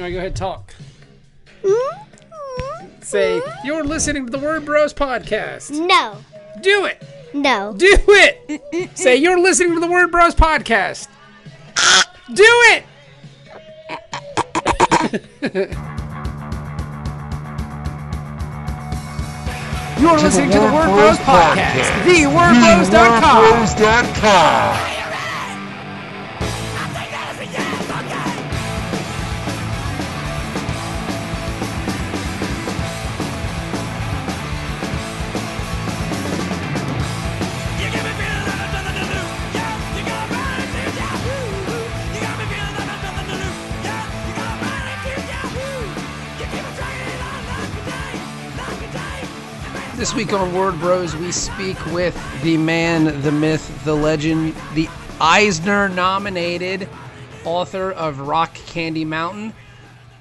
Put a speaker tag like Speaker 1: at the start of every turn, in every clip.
Speaker 1: You want to go ahead and talk? Mm-hmm. Say, you're listening to the Word Bros podcast.
Speaker 2: No.
Speaker 1: Do it.
Speaker 2: No.
Speaker 1: Do it. Say, you're listening to the Word Bros podcast. Do it. You're listening to the Word Bros podcast. The TheWordBros.com. This week on Word Bros, we speak with the man, the myth, the legend, the Eisner nominated author of Rock Candy Mountain,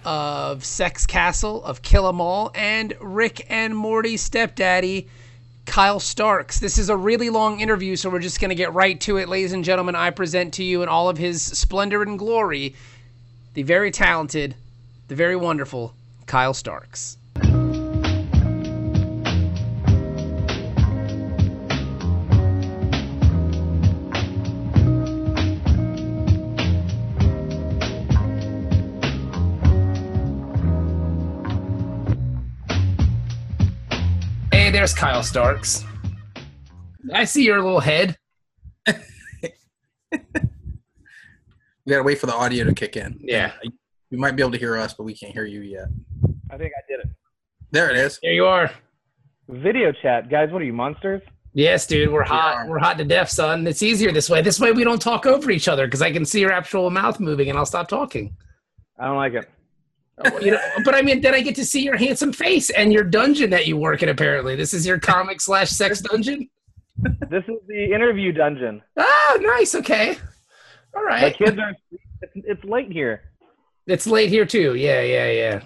Speaker 1: of Sex Castle, of Kill 'Em All, and Rick and Morty stepdaddy, Kyle Starks. This is a really long interview, so we're just going to get right to it. Ladies and gentlemen, I present to you in all of his splendor and glory the very talented, the very wonderful Kyle Starks. Hey, there's Kyle Starks. I see your little head.
Speaker 3: We gotta wait for the audio to kick in.
Speaker 1: Yeah.
Speaker 3: You might be able to hear us, but we can't hear you yet.
Speaker 4: I think I did it.
Speaker 3: There it is.
Speaker 1: There you are.
Speaker 4: Video chat, guys. What are you monsters?
Speaker 1: Yes, dude, we're hot.
Speaker 3: are.
Speaker 1: We're hot to death, son. It's easier this way. This way we don't talk over each other because I can see your actual mouth moving and I'll stop talking.
Speaker 4: I don't like it.
Speaker 1: Oh, you know, but I mean, then I get to see your handsome face and your dungeon that you work in. Apparently, this is your comic slash sex dungeon.
Speaker 4: This is the interview dungeon.
Speaker 1: Oh, nice. Okay. All right.
Speaker 4: My kids are. It's, it's late here.
Speaker 1: It's late here too. Yeah, yeah, yeah.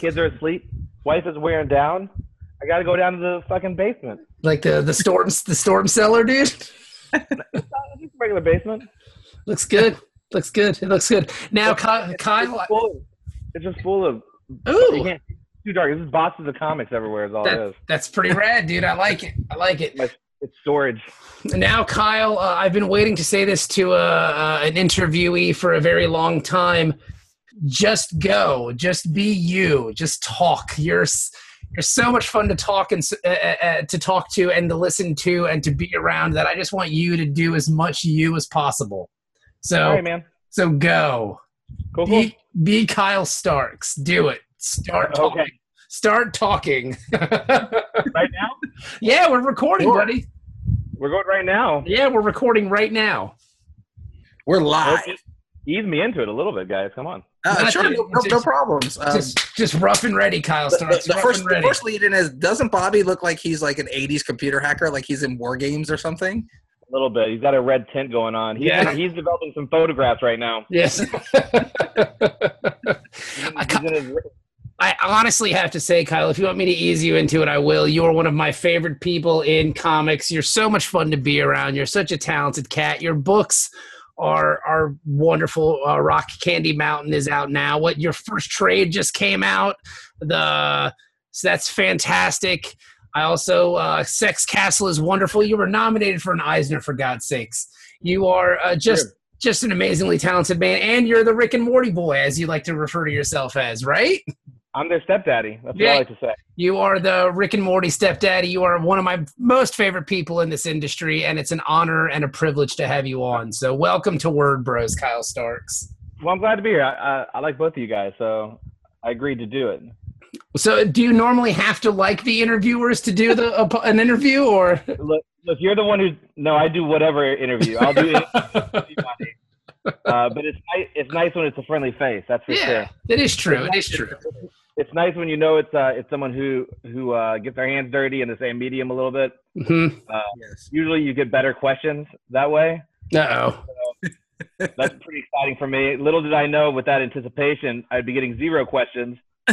Speaker 4: Kids are asleep. Wife is wearing down. I got to go down to the fucking basement.
Speaker 1: Like the the storm the storm cellar, dude.
Speaker 4: It's just regular basement.
Speaker 1: Looks good. Looks good. It looks good. Now, Ky-
Speaker 4: It's
Speaker 1: Kyle.
Speaker 4: Just it's just full of.
Speaker 1: Ooh.
Speaker 4: It's too dark. This is boxes of comics everywhere. Is all it
Speaker 1: that,
Speaker 4: is.
Speaker 1: that's pretty rad, dude. I like it. I like it.
Speaker 4: It's storage.
Speaker 1: Now, Kyle, uh, I've been waiting to say this to uh, uh, an interviewee for a very long time. Just go. Just be you. Just talk. You're you're so much fun to talk and uh, uh, uh, to talk to and to listen to and to be around that I just want you to do as much you as possible. So
Speaker 4: right, man.
Speaker 1: so go.
Speaker 4: Cool, cool.
Speaker 1: Be, be Kyle Starks. Do it. Start talking.
Speaker 4: Okay.
Speaker 1: Start talking.
Speaker 4: Right now,
Speaker 1: yeah, we're recording,
Speaker 4: Sure.
Speaker 1: buddy.
Speaker 4: we're going right now.
Speaker 1: Yeah, we're recording right now.
Speaker 3: We're live.
Speaker 4: Well, Ease me into it a little bit, guys. Come on.
Speaker 3: Uh, sure, no, no, no problems. Um,
Speaker 1: just just rough and ready, Kyle
Speaker 3: the,
Speaker 1: Starks.
Speaker 3: the- the
Speaker 1: rough
Speaker 3: first,
Speaker 1: and
Speaker 3: the first lead in is doesn't Bobby look like he's like an '80s computer hacker, like he's in war games or something?
Speaker 4: A little bit. He's got a red tint going on. He's,
Speaker 1: Yeah.
Speaker 4: he's developing some photographs right now.
Speaker 1: yes.
Speaker 4: He's,
Speaker 1: I
Speaker 4: he's his,
Speaker 1: I honestly have to say, Kyle, if you want me to ease you into it, I will. You're one of my favorite people in comics. You're so much fun to be around. You're such a talented cat. Your books are are wonderful. Uh, Rock Candy Mountain is out now. What your first trade just came out. The so that's fantastic. I also uh, Sex Castle is wonderful. You were nominated for an Eisner for God's sakes. You are uh, just
Speaker 4: Good.
Speaker 1: just an amazingly talented man, and you're the Rick and Morty boy, as you like to refer to yourself as, right?
Speaker 4: I'm their stepdaddy. That's
Speaker 1: Yeah.
Speaker 4: what I like to say.
Speaker 1: You are the Rick and Morty stepdaddy. You are one of my most favorite people in this industry, and it's an honor and a privilege to have you on. So, welcome to Word Bros, Kyle Starks.
Speaker 4: Well, I'm glad to be here. I, I, I like both of you guys, so I agreed to do it.
Speaker 1: So, do you normally have to like the interviewers to do the a, an interview, or?
Speaker 4: Look, look, you're the one who's no. I do whatever interview. I'll do it. Uh, but it's nice. It's nice when it's a friendly face. That's for
Speaker 1: yeah,
Speaker 4: sure.
Speaker 1: it is true. It is true.
Speaker 4: It's nice when you know it's uh, it's someone who who uh, gets their hands dirty in the same medium a little bit.
Speaker 1: hmm
Speaker 3: Yes.
Speaker 4: Usually, you get better questions that way.
Speaker 1: Uh oh.
Speaker 4: That's pretty exciting for me. Little did I know, with that anticipation, I'd be getting zero questions.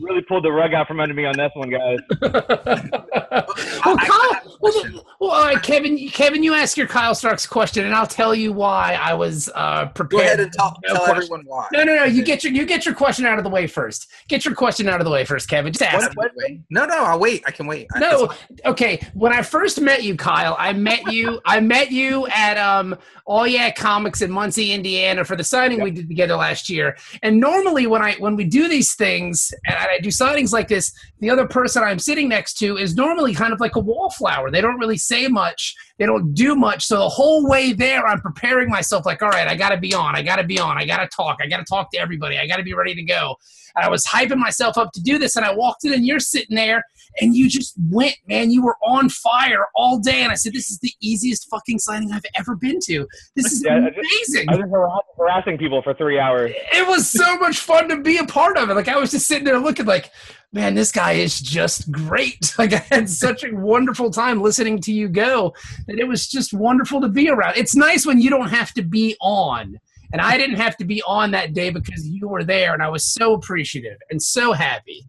Speaker 4: really pulled the rug out from under me on this one, guys.
Speaker 1: well, Kyle, Well,
Speaker 3: question.
Speaker 1: the- well, all right, Kevin. Kevin, you ask your Kyle Starks question, and I'll tell you why I was uh, prepared.
Speaker 3: Go ahead and tell,
Speaker 1: No
Speaker 3: tell everyone why.
Speaker 1: No, no, no. You get your you get your question out of the way first. Get your question out of the way first, Kevin. Just ask.
Speaker 3: What- wait. No, no, I'll wait. I can wait. I-
Speaker 1: No, okay. When I first met you, Kyle, I met you. I met you at um, Aw Yeah Comics in Muncie, Indiana, for the signing we did together last year. And normally, when I when we do these things and I do signings like this, the other person I'm sitting next to is normally kind of like a wallflower. They don't really say much. They don't do much. So the whole way there, I'm preparing myself. Like, all right, I got to be on. I got to be on. I got to talk. I got to talk to everybody. I got to be ready to go. And I was hyping myself up to do this, and I walked in, and you're sitting there, and you just went, man. You were on fire all day, and I said, "This is the easiest fucking signing I've ever been to. This is
Speaker 4: Yeah,
Speaker 1: amazing."
Speaker 4: I was harass- harassing people for three hours.
Speaker 1: it was so much fun to be a part of it. Like I was just sitting there looking like, man, this guy is just great. Like I had such a wonderful time listening to you go that it was just wonderful to be around. It's nice when you don't have to be on. And I didn't have to be on that day because you were there and I was so appreciative and so happy.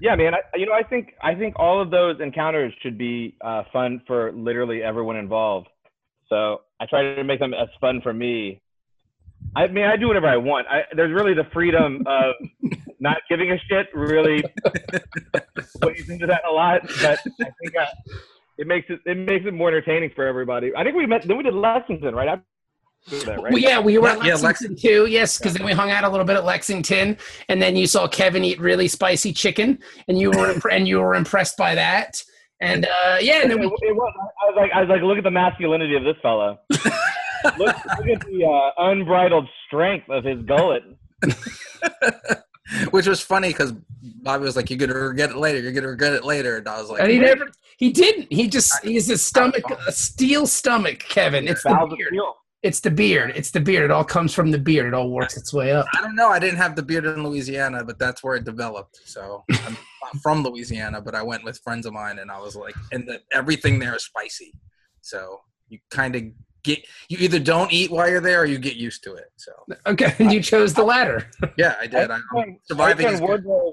Speaker 4: Yeah, man. I, you know, I think I think all of those encounters should be uh, fun for literally everyone involved. So I try to make them as fun for me. I mean, I do whatever I want. I, there's really the freedom of not giving a shit. Really plays into that a lot, but I think uh, it makes it it makes it more entertaining for everybody. I think we met. Then we did Lexington right after that, right?
Speaker 1: Well, yeah, we were at
Speaker 3: Yeah, yeah,
Speaker 1: Lexington too. Yes, because then we hung out a little bit at Lexington, and then you saw Kevin eat really spicy chicken, and you were impre- and you were impressed by that. And uh, yeah, and then
Speaker 4: it,
Speaker 1: we
Speaker 4: it was. I was like, I was like, look at the masculinity of this fella. look, look at the uh, unbridled strength of his gullet.
Speaker 3: Which was funny because Bobby was like, "You're gonna regret it later. You're gonna regret it later," and I was like,
Speaker 1: and he never he didn't. He just he's a stomach a steel stomach, Kevin. It's the beard. It's the beard. It's the beard. It all comes from the beard. It all works its way up.
Speaker 3: I don't know. I didn't have the beard in Louisiana, but that's where it developed. So I'm not from Louisiana, but I went with friends of mine, and I was like, and the, everything there is spicy. So you kind of get you either don't eat while you're there, or you get used to it. So
Speaker 1: Okay, and you chose the latter.
Speaker 3: yeah, I did. I,
Speaker 4: I
Speaker 3: I'm
Speaker 4: turned-
Speaker 3: surviving.
Speaker 4: I
Speaker 3: is
Speaker 4: turned
Speaker 3: good.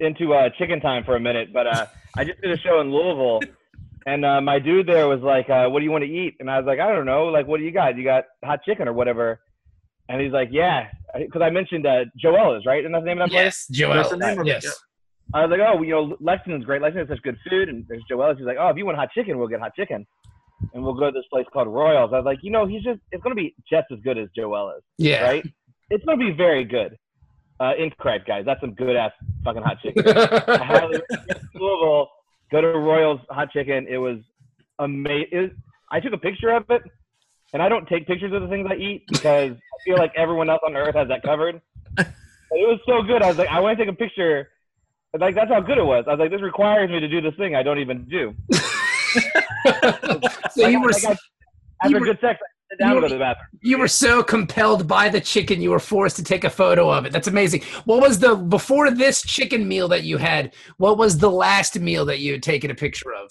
Speaker 4: into uh, chicken time for a minute, but uh, I just did a show in Louisville, and uh, my dude there was like, uh, "What do you want to eat?" And I was like, "I don't know. Like, what do you got? You got hot chicken or whatever?" And he's like, "Yeah," because I mentioned uh, Joella's, right? And that's the name of that place.
Speaker 1: Yes, Joel.
Speaker 3: That's the name of
Speaker 1: Yes.
Speaker 3: yeah.
Speaker 4: I was like, "Oh, you know, Lexington's great. Lexington's such good food." And there's Joella's. He's like, "Oh, if you want hot chicken, we'll get hot chicken." And we'll go to this place called Royals. I was like, you know, he's just, it's going to be just as good as Joella's
Speaker 1: Yeah.
Speaker 4: right? It's gonna be very good. Uh, incorrect, guys. That's some good ass fucking hot chicken. I highly Louisville. Go to Royals Hot Chicken. It was amazing. I took a picture of it, and I don't take pictures of the things I eat because I feel like everyone else on earth has that covered. But it was so good. I was like, I want to take a picture. Like that's how good it was. I was like, this requires me to do this thing I don't even do.
Speaker 1: so you were
Speaker 4: Like, I- after
Speaker 1: were-
Speaker 4: good sex, down
Speaker 1: you were-
Speaker 4: to the
Speaker 1: you were so compelled by the chicken you were forced to take a photo of it. That's amazing. What was the before this chicken meal that you had? What was the last meal that you had taken a picture of?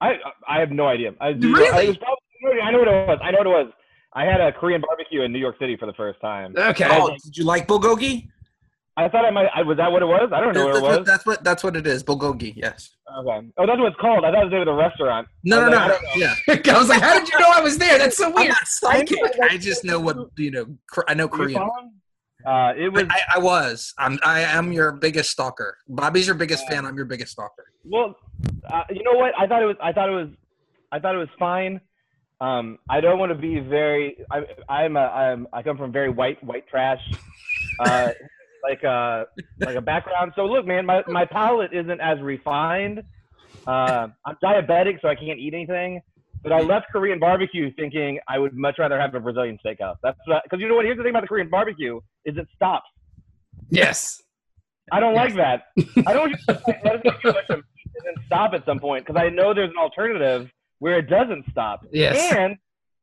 Speaker 4: I I have no idea. I,
Speaker 1: Really?
Speaker 4: I, was probably, I know what it was. I know what it was. I had a Korean barbecue in New York City for the first time.
Speaker 1: Okay.
Speaker 3: Oh, did you like bulgogi?
Speaker 4: I thought I might. I, was that what it was? I don't know what
Speaker 3: That's
Speaker 4: it
Speaker 3: what,
Speaker 4: was.
Speaker 3: that's what that's what it is. Bulgogi. Yes.
Speaker 4: Okay. Oh, that's what it's called. I thought it was the name of the restaurant.
Speaker 3: No, no,
Speaker 4: was
Speaker 3: no.
Speaker 4: I.
Speaker 3: Yeah.
Speaker 1: I was like, how did you know I was there? That's so
Speaker 3: I'm
Speaker 1: weird.
Speaker 3: not psychic. I just know what you know. Kor- I know Korean.
Speaker 4: Uh, it was
Speaker 3: I, I was. I'm. I am your biggest stalker. Bobby's your biggest fan. I'm your biggest stalker.
Speaker 4: well. Uh, you know what? I thought it was. I thought it was. I thought it was fine. Um, I don't want to be very. I, I'm. A, I'm. I come from very white white trash. Uh, like a like a background. So look, man, my my palate isn't as refined. Uh, I'm diabetic, so I can't eat anything. But I left Korean barbecue thinking I would much rather have a Brazilian steakhouse. That's because you know what? Here's the thing about the Korean barbecue is it stops.
Speaker 1: Yes.
Speaker 4: I don't
Speaker 1: Yes.
Speaker 4: like that. I don't just let it go like and then stop at some point because I know there's an alternative where it doesn't stop.
Speaker 1: Yes.
Speaker 4: And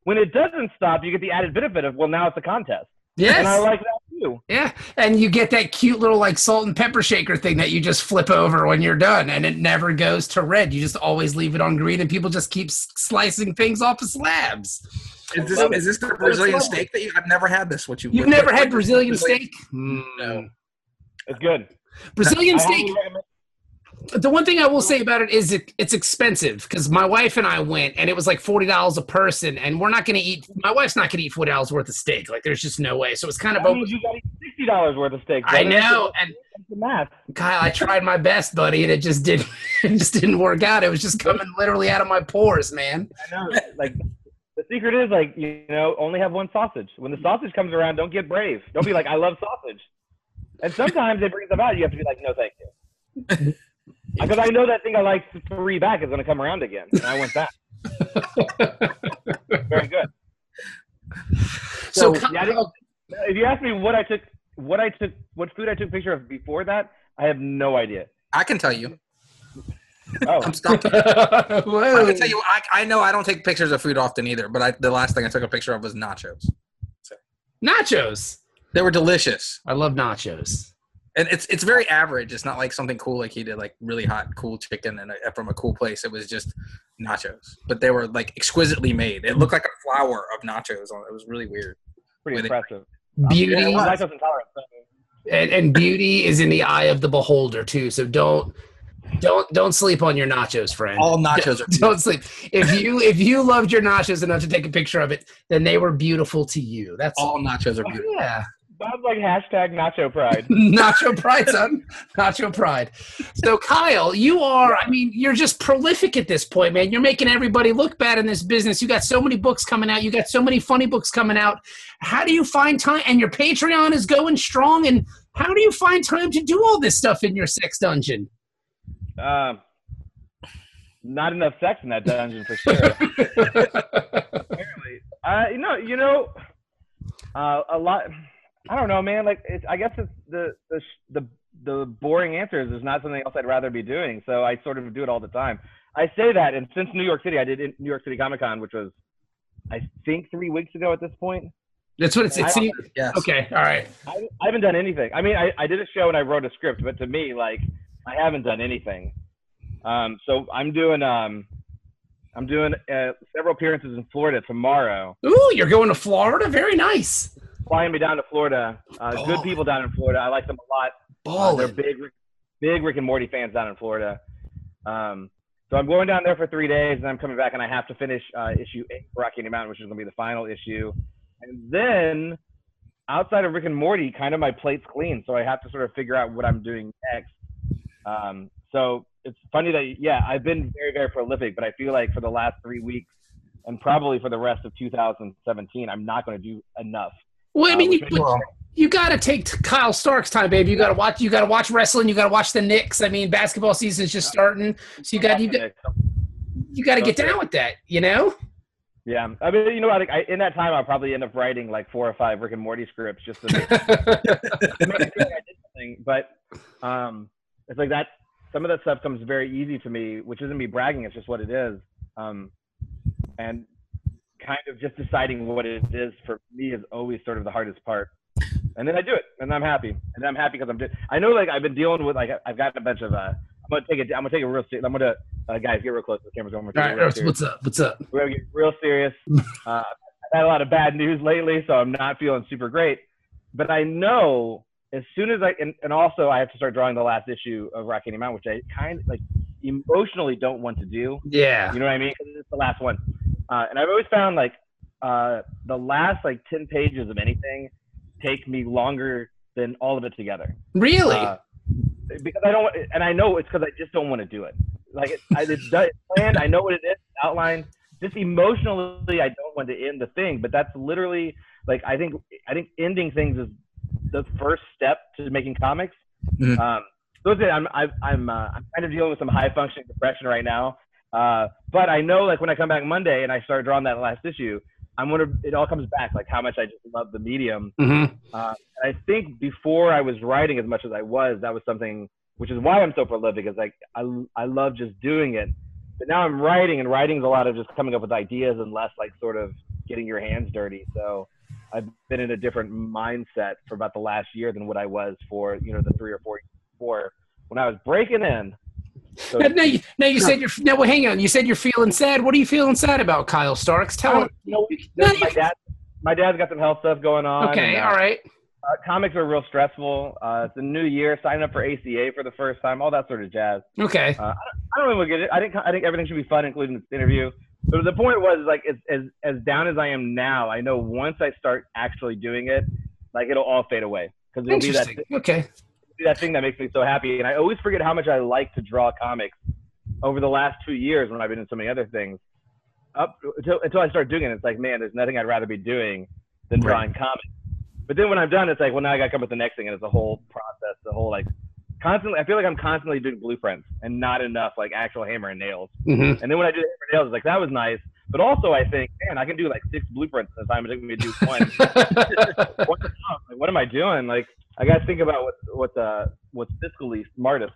Speaker 4: when it doesn't stop, you get the added benefit of well, now it's a contest,
Speaker 1: Yes.
Speaker 4: and I like that too.
Speaker 1: Yeah, and you get that cute little like salt and pepper shaker thing that you just flip over when you're done, and it never goes to red. You just always leave it on green, and people just keep slicing things off of slabs.
Speaker 3: Is this,
Speaker 4: love it.
Speaker 3: is this the Brazilian steak that you? I've never had this. What you?
Speaker 1: You've never had Brazilian steak?
Speaker 3: Mm, no.
Speaker 4: It's good.
Speaker 1: Brazilian
Speaker 4: I highly
Speaker 1: steak.
Speaker 4: recommend-
Speaker 1: the one thing I will say about it is it, it's expensive because my wife and I went and it was like forty dollars a person, and we're not going to eat. My wife's not going to eat forty dollars worth of steak. Like, there's just no way. So it's kind of.
Speaker 4: Means you got sixty dollars worth of steak.
Speaker 1: I know, and
Speaker 4: the math.
Speaker 1: Kyle, I tried my best, buddy, and it just didn't. It just didn't work out. It was just coming literally out of my pores, man.
Speaker 4: I know. Like the secret is like you know only have one sausage. When the sausage comes around, don't get brave. Don't be like I love sausage. And sometimes it brings stuff out. You have to be like no thank you. Because I know that thing I like three back is going to come around again, and I went back. Very good.
Speaker 1: So,
Speaker 4: So, yeah, I If you ask me what I took, what I took, what food I took a picture of before that, I have no idea.
Speaker 3: I can tell you.
Speaker 4: Oh,
Speaker 3: I'm stumped. I can tell you. I, I know I don't take pictures of food often either, but I, the last thing I took a picture of was nachos.
Speaker 1: nachos.
Speaker 3: They were delicious,
Speaker 1: I love nachos.
Speaker 3: And it's it's very average. It's not like something cool like he did, like really hot, cool chicken and a, from a cool place. It was just nachos, but they were like exquisitely made. It looked like a flower of nachos. on It was really weird.
Speaker 4: pretty
Speaker 3: With it.
Speaker 4: impressive.
Speaker 1: Beauty
Speaker 4: Yeah, I'm lactose intolerant. so-
Speaker 1: and, and beauty is in the eye of the beholder too. So don't don't don't sleep on your nachos, friend.
Speaker 3: All nachos are.
Speaker 1: don't sleep. If you if you loved your nachos enough to take a picture of it, then they were beautiful to you. That's
Speaker 3: All nachos are oh, beautiful.
Speaker 1: yeah.
Speaker 4: Bob's like hashtag nacho pride.
Speaker 1: Nacho pride, son. Nacho pride. So, Kyle, you are, I mean, you're just prolific at this point, man. You're making everybody look bad in this business. You got so many books coming out. You got so many funny books coming out. How do you find time? And your Patreon is going strong. And how do you find time to do all this stuff in your sex dungeon?
Speaker 4: Um, not enough sex in that dungeon for sure. Apparently, uh, you know, you know, uh, a lot. I don't know, man. Like, it's, I guess it's the the the the boring answer is there's not something else I'd rather be doing. So I sort of do it all the time. I say that, and since New York City, I did in New York City Comic Con, which was, I think, three weeks ago at this point.
Speaker 1: That's what it's, it's
Speaker 4: I-
Speaker 3: Yes.
Speaker 1: okay. All right.
Speaker 4: I, I haven't done anything. I mean, I, I did a show and I wrote a script, but to me, like, I haven't done anything. Um, so I'm doing um, I'm doing uh, several appearances in Florida tomorrow.
Speaker 1: Ooh, you're going to Florida? Very nice.
Speaker 4: Flying me down to Florida. Uh, good people down in Florida. I like them a lot. Uh, they're big, big Rick and Morty fans down in Florida. Um, so I'm going down there for three days, and I'm coming back, and I have to finish uh, issue eight, Rocky Mountain, which is going to be the final issue. And then, outside of Rick and Morty, kind of my plate's clean, so I have to sort of figure out what I'm doing next. Um, so it's funny that yeah, I've been very, very prolific, but I feel like for the last three weeks, and probably for the rest of 2017, I'm not going to do enough.
Speaker 1: Well, I
Speaker 4: Uh,
Speaker 1: mean, you, well, you got to take Kyle Stark's time, baby. You got to watch. You got to watch wrestling. You got to watch the Knicks. I mean, basketball season's just starting, so you got you got you got to get down with that. You know.
Speaker 4: Yeah, I mean, you know, I think I, in that time I'll probably end up writing like four or five Rick and Morty scripts just to make, to make it feel like I did something. But um, it's like that. Some of that stuff comes very easy to me, which isn't me bragging. It's just what it is. Um, and kind of just deciding what it is for me is always sort of the hardest part. And then I do it, and I'm happy. And I'm happy because I'm. I know, like I've been dealing with like I've got a bunch of. Uh, I'm gonna take it. I'm gonna take it real serious. I'm gonna uh, guys get real close to the cameras. Gonna
Speaker 1: All right, Earth,
Speaker 4: serious
Speaker 1: what's up? What's up?
Speaker 4: we're gonna get real serious. Uh, I've had a lot of bad news lately, so I'm not feeling super great. But I know as soon as I and, and also I have to start drawing the last issue of Rocky Mountain, which I kind of like emotionally don't want to do.
Speaker 1: Yeah.
Speaker 4: You know what I mean? it's the last one, uh, and I've always found like uh, the last like ten pages of anything take me longer than all of it together.
Speaker 1: Really?
Speaker 4: Uh, because I don't, and I know it's because I just don't want to do it. Like it, I, it's done- it's planned. I know what it is, outlined. Just emotionally, I don't want to end the thing. But that's literally like I think I think ending things is the first step to making comics.
Speaker 3: Mhm.
Speaker 4: Um, so I'm I'm I'm, uh, I'm kind of dealing with some high functioning depression right now. Uh, but I know like when I come back Monday and I start drawing that last issue, I'm gonna it all comes back like how much I just love the medium
Speaker 1: mm-hmm.
Speaker 4: uh, and I think before I was writing as much as I was, that was something, which is why I'm so prolific. Is like I I love just doing it, but now I'm writing, and writing's a lot of just coming up with ideas and less like sort of getting your hands dirty. So I've been in a different mindset for about the last year than what I was for you know the three or four years before when I was breaking in. So
Speaker 1: Now, now you, now you said you're now. Well, hang on. You said you're feeling sad. What are you feeling sad about, Kyle Starks? Tell
Speaker 4: don't
Speaker 1: him.
Speaker 4: know,
Speaker 1: No,
Speaker 4: my dad, my dad's got some health stuff going on.
Speaker 1: Okay.
Speaker 4: and, uh,
Speaker 1: All right.
Speaker 4: Uh, comics are real stressful. Uh, it's a new year. Signing up for ACA for the first time. All that sort of jazz.
Speaker 1: Okay.
Speaker 4: Uh, I, don't, I don't really get it. I think I think everything should be fun, including this interview. But the point was like as as as down as I am now, I know once I start actually doing it, like it'll all fade away because it'll be that.
Speaker 1: Okay.
Speaker 4: That thing that makes me so happy. And I always forget how much I like to draw comics over the last two years when I've been in so many other things. Up until, until I start doing it, it's like, man, there's nothing I'd rather be doing than
Speaker 1: Right.
Speaker 4: drawing comics. But then when I'm done, it's like, well, now I got to come up with the next thing, and it's a whole process, the whole like constantly. I feel like I'm constantly doing blueprints and not enough like actual hammer and nails.
Speaker 1: hmm
Speaker 4: And then when I do the hammer and nails, it's like that was nice. But also, I think, man, I can do like six blueprints at a time. It took me to do one. what, the fuck? Like, what am I doing? Like, I got to think about what what the what's fiscally smartest.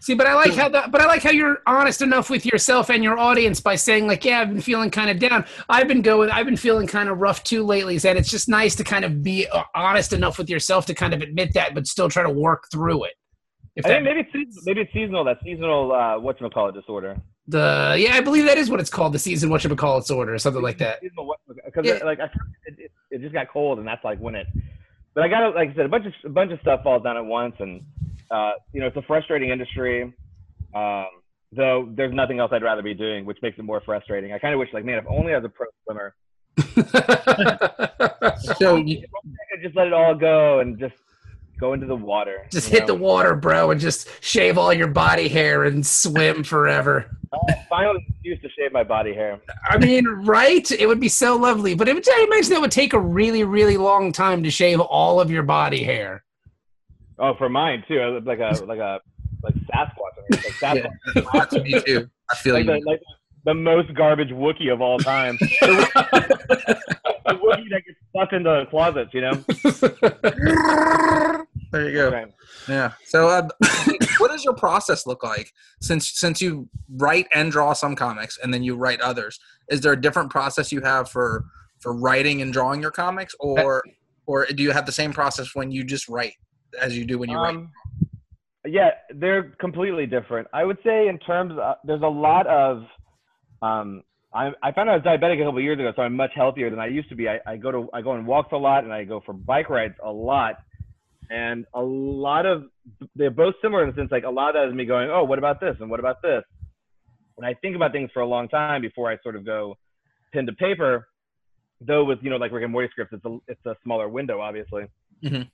Speaker 1: See, but I like how that. But I like how you're honest enough with yourself and your audience by saying, like, "Yeah, I've been feeling kind of down. I've been going. I've been feeling kind of rough too lately." And it's just nice to kind of be uh, honest enough with yourself to kind of admit that, but still try to work through it. If
Speaker 4: I think maybe it's maybe it's seasonal. That seasonal uh, what you call it disorder.
Speaker 1: the yeah, I believe that is what it's called, the season what you call it disorder or something like that.
Speaker 4: Seasonal because
Speaker 1: Yeah.
Speaker 4: like I, it, it, it just got cold and that's like when it. But I got like I said, a bunch of a bunch of stuff falls down at once, and uh, you know it's a frustrating industry. Um, though there's nothing else I'd rather be doing, which makes it more frustrating. I kind of wish like man, if only I was a pro swimmer,
Speaker 3: So you,
Speaker 4: I could just let it all go and just go into the water.
Speaker 1: just hit the water, bro, and just shave all your body hair and swim forever.
Speaker 4: Finally, used to shave my body hair.
Speaker 1: I mean, right? It would be so lovely, but it would, I imagine that would take a really, really long time to shave all of your body hair.
Speaker 4: Oh, for mine too. I look like a like a like Sasquatch. Like Sasquatch.
Speaker 3: yeah, me too. I feel
Speaker 4: like, the,
Speaker 3: you.
Speaker 4: like the most garbage Wookiee of all time. the Wookiee that gets stuck in the closets, you know.
Speaker 3: There you go.
Speaker 4: Right.
Speaker 3: Yeah. So, uh, what does your process look like since since you write and draw some comics and then you write others? Is there a different process you have for for writing and drawing your comics, or or do you have the same process when you just write as you do when you write?
Speaker 4: Um, yeah, they're completely different. I would say in terms of there's a lot of um, I, I found out I was diabetic a couple of years ago, so I'm much healthier than I used to be. I, I go to I go on walks a lot and I go for bike rides a lot, and a lot of they're both similar in the sense like a lot of that is me going, oh, what about this and what about this, and I think about things for a long time before I sort of go pen to paper. Though with you know like Rick and Morty scripts, it's a it's a smaller window, obviously
Speaker 3: Mhm.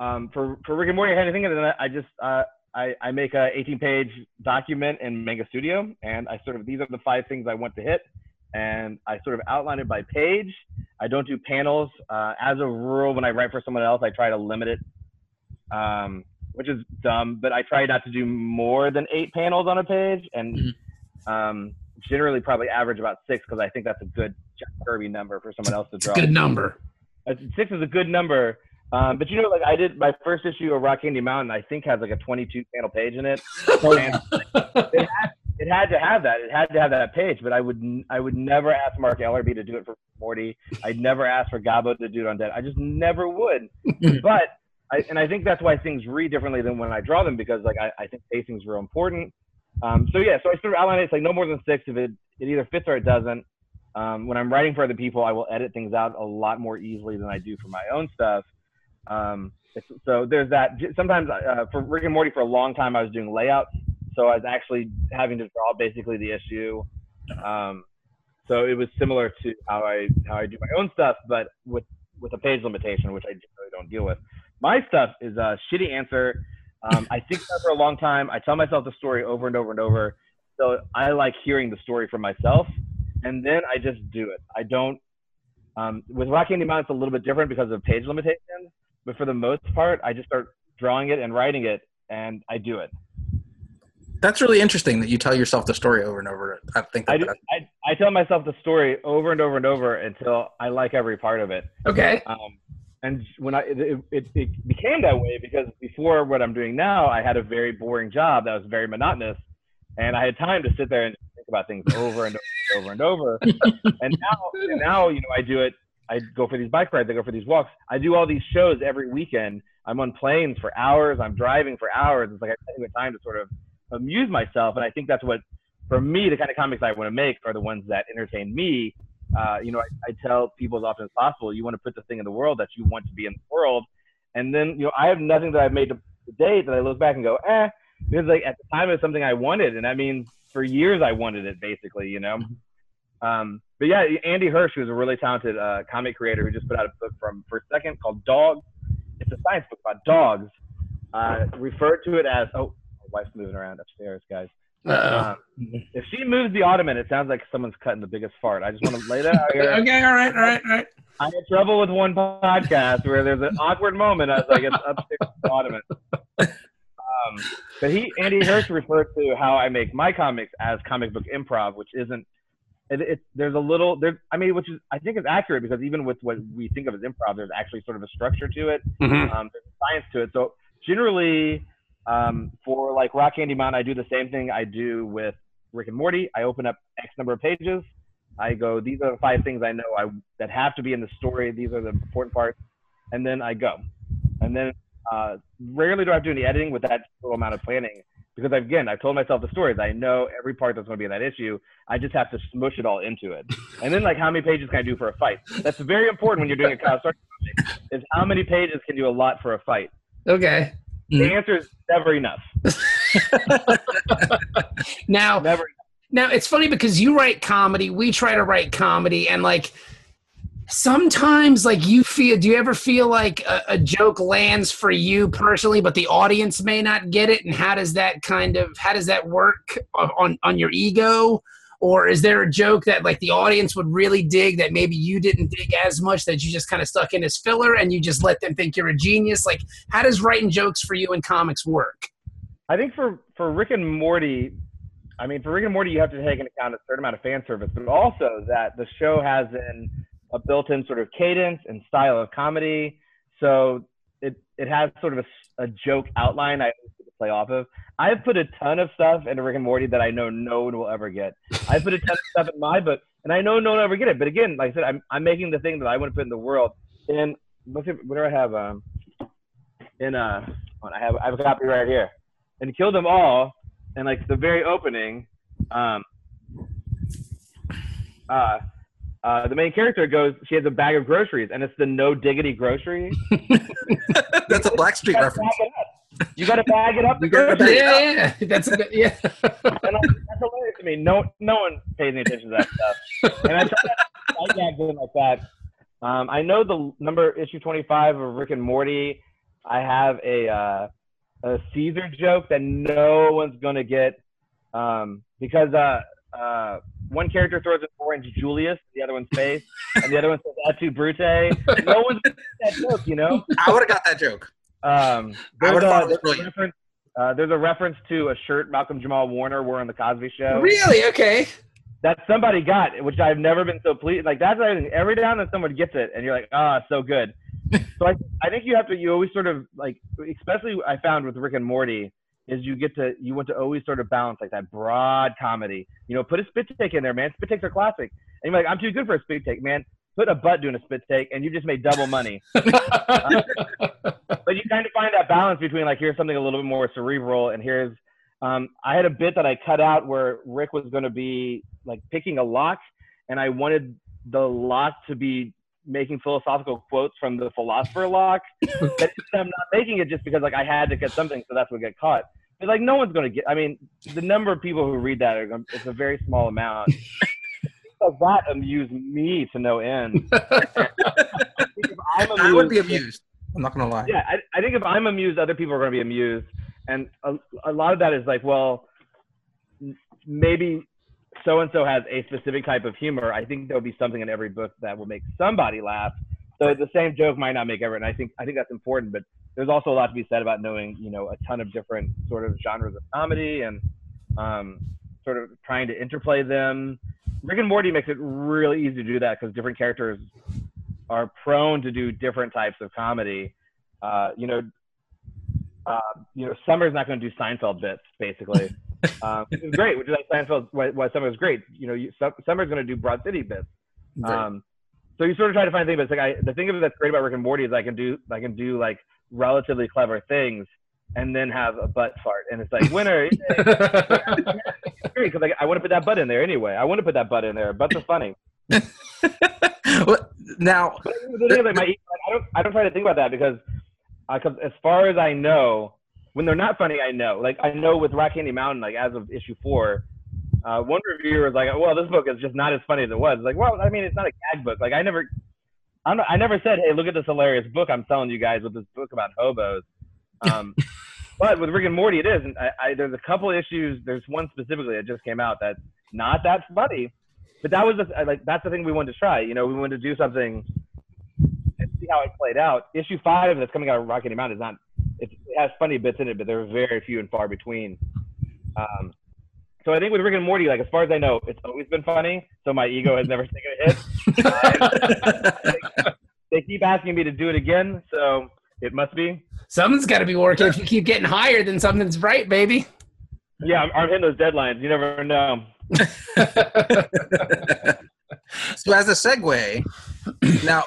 Speaker 4: um, for for Rick and Morty, I had to think of it. I just uh, I I make a 18 page document in Manga Studio, and I sort of these are the five things I want to hit, and I sort of outline it by page. I don't do panels. Uh, as a rule, when I write for someone else, I try to limit it, um, which is dumb, but I try not to do more than eight panels on a page, and um, generally probably average about six because I think that's a good Jack Kirby number for someone else to
Speaker 1: It's
Speaker 4: draw.
Speaker 1: a good number.
Speaker 4: Uh, six is a good number. Um, but you know, like I did my first issue of Rock Candy Mountain, I think has like a 22 panel page in it. It, had, it had to have that. It had to have that page. But I would I would never ask Marc Ellerby to do it for Morty. I'd never ask for Gabo to do it on Dead. I just never would. but I, and I think that's why things read differently than when I draw them because like I, I think pacing is real important. Um, so yeah, so I sort of outline it. It's like no more than six. If it it either fits or it doesn't. Um, when I'm writing for other people, I will edit things out a lot more easily than I do for my own stuff. Um, so there's that. Sometimes uh, for Rick and Morty, for a long time, I was doing layouts, so I was actually having to draw basically the issue. Um, so it was similar to how I how I do my own stuff, but with with a page limitation, which I generally don't deal with. My stuff is a shitty answer. Um, I think for a long time. I tell myself the story over and over and over. So I like hearing the story for myself, and then I just do it. I don't. Um, with Rock Candy Mountain, it's a little bit different because of page limitations. But for the most part, I just start drawing it and writing it, and I do it.
Speaker 3: That's really interesting that you tell yourself the story over and over. I think that
Speaker 4: I, do, I, I tell myself the story over and over and over until I like every part of it.
Speaker 1: Okay.
Speaker 4: Um, and when I it, it, it became that way because before what I'm doing now, I had a very boring job that was very monotonous, and I had time to sit there and think about things over and over and over and over. and now, and now you know, I do it. I go for these bike rides. I go for these walks. I do all these shows every weekend. I'm on planes for hours. I'm driving for hours. It's like I take the time to sort of amuse myself, and I think that's what, for me, the kind of comics I want to make are the ones that entertain me uh, you know, I, I tell people as often as possible, you want to put the thing in the world that you want to be in the world. And then, you know, I have nothing that I've made to date that I look back and go, eh, because like at the time it was something I wanted. And I mean, for years I wanted it basically, you know? Um, but yeah, Andy Hirsch, who's a really talented uh, comic creator who just put out a book from for a second called Dogs. It's a science book about dogs. Uh, referred to it as oh, my wife's moving around upstairs, guys. Um, if she moves the ottoman, it sounds like someone's cutting the biggest fart. I just want to lay that out here.
Speaker 5: okay, all right, all right, all right.
Speaker 4: I had trouble with one podcast where there's an awkward moment. I was like, it's upstairs the ottoman. Um, but he, Andy Hirsch, referred to how I make my comics as comic book improv, which isn't. It, it, there's a little there. I mean, which is I think is accurate because even with what we think of as improv, there's actually sort of a structure to it.
Speaker 5: Mhm.
Speaker 4: Um, there's science to it. So generally, um, for like Rock Candy Mountain, I do the same thing I do with Rick and Morty. I open up X number of pages. I go, these are the five things I know I that have to be in the story. These are the important parts, and then I go. And then uh, rarely do I have to do any editing with that little amount of planning because again, I've told myself the stories. I know every part that's going to be in that issue. I just have to smush it all into it. And then like, how many pages can I do for a fight? That's very important when you're doing a Kyle Stark comic. Is how many pages can you do a lot for a fight?
Speaker 5: Okay.
Speaker 4: The answer is never enough.
Speaker 1: Now,
Speaker 4: Never.
Speaker 1: Now it's funny because you write comedy, we try to write comedy, and like sometimes, like you feel. Do you ever feel like a, a joke lands for you personally, but the audience may not get it? And how does that kind of how does that work on on your ego? Or is there a joke that like the audience would really dig that maybe you didn't dig as much that you just kind of stuck in as filler and you just let them think you're a genius? Like, how does writing jokes for you in comics work?
Speaker 4: I think for for Rick and Morty, I mean, for Rick and Morty, you have to take into account a certain amount of fan service, but also that the show has an, a built-in sort of cadence and style of comedy. So it it has sort of a, a joke outline I play off of. I've put a ton of stuff into Rick and Morty that I know no one will ever get. I put a ton of stuff in my book, and I know no one will ever get it. But again, like I said, I'm I'm making the thing that I want to put in the world. And what's it, what do I have? Um, in uh, I have I have a copy right here. And kill them all, and like the very opening, um, uh, uh, the main character goes, she has a bag of groceries, and it's the no diggity grocery.
Speaker 3: That's a Blackstreet
Speaker 4: You gotta
Speaker 3: reference.
Speaker 4: bag it up. You got to bag it up.
Speaker 3: You gotta bag it
Speaker 1: Yeah, yeah, that's a good, yeah.
Speaker 4: and like, that's hilarious to me. No, no one pays any attention to that stuff. And I try to I gags in like that. Um, I know the number issue twenty five of Rick and Morty. I have a uh, a Caesar joke that no one's gonna get um, because uh, uh, one character throws an orange Julius, the other one's face, and the other one says "Et tu Brute." No one's that joke, you know.
Speaker 3: I would have got that joke.
Speaker 4: Um, there's,
Speaker 3: would've thought
Speaker 4: a,
Speaker 3: it was
Speaker 4: there's, a reference, uh, there's a reference to a shirt Malcolm Jamal Warner wore on the Cosby Show
Speaker 1: Really? Okay.
Speaker 4: that somebody got, which I've never been so pleased. Like that's everything. Every now and then someone gets it, and you're like, ah, so good. so I, I think you have to. You always sort of like, especially I found with Rick and Morty, is you get to you want to always sort of balance like that broad comedy. You know, put a spit take in there, man. Spit takes are classic. And you're like, I'm too good for a spit take, man. Put a butt doing a spit take, and you just made double money. but you kind of find that balance between like here's something a little bit more cerebral and here's um, I had a bit that I cut out where Rick was going to be like picking a lock, and I wanted the lock to be making philosophical quotes from the philosopher lock. but I'm not making it just because like I had to get something, so that's what get caught. But like no one's going to get. I mean, the number of people who read that are gonna, it's a very small amount. so that amused me to no end. I think if I'm
Speaker 3: would be
Speaker 4: amused-
Speaker 3: amused. I'm not gonna lie.
Speaker 4: yeah, I, I think if I'm amused, other people are going to be amused, and a, a lot of that is like, well, maybe so and so has a specific type of humor. I think there'll be something in every book that will make somebody laugh. So the same joke might not make everyone. I think I think that's important, but there's also a lot to be said about knowing, you know, a ton of different sort of genres of comedy and um, sort of trying to interplay them. Rick and Morty makes it really easy to do that because different characters are prone to do different types of comedy. Uh, you know, uh, you know, Summer's not going to do Seinfeld bits, basically, um, which is great. Which is like Seinfeld, why, why Summer's great. You know, you, Sum- Summer's going to do Broad City bits. Um, so you sort of try to find things, but it's like I, the thing of it that's great about Rick and Morty is I can do, I can do like relatively clever things, and then have a butt fart, and it's like winner. because like, I want to put that butt in there anyway. I want to put that butt in there. Butts are funny.
Speaker 3: Now,
Speaker 4: But the is, like, my, I don't I don't try to think about that because 'cause as far as I know, when they're not funny, I know. Like I know with Rock Candy Mountain, like as of issue four, uh, one reviewer was like, "Well, this book is just not as funny as it was." Like, well, I mean, it's not a gag book. Like I never, I'm I never said, "Hey, look at this hilarious book I'm telling you guys with this book about hobos." Um, but with Rick and Morty, it is. And I, I, there's a couple issues. There's one specifically that just came out that's not that funny, but that was the, like that's the thing we wanted to try. You know, we wanted to do something and see how it played out. Issue five that's coming out of Rocky Mountain is not. It has funny bits in it, but they're very few and far between. Um, so I think with Rick and Morty, like as far as I know, it's always been funny. So my ego has never taken a hit. They keep asking me to do it again, so it must be.
Speaker 1: Something's got to be working. If you keep getting higher, then something's right, baby.
Speaker 4: Yeah, I'm, I'm hitting those deadlines. You never know.
Speaker 3: so as a segue, now,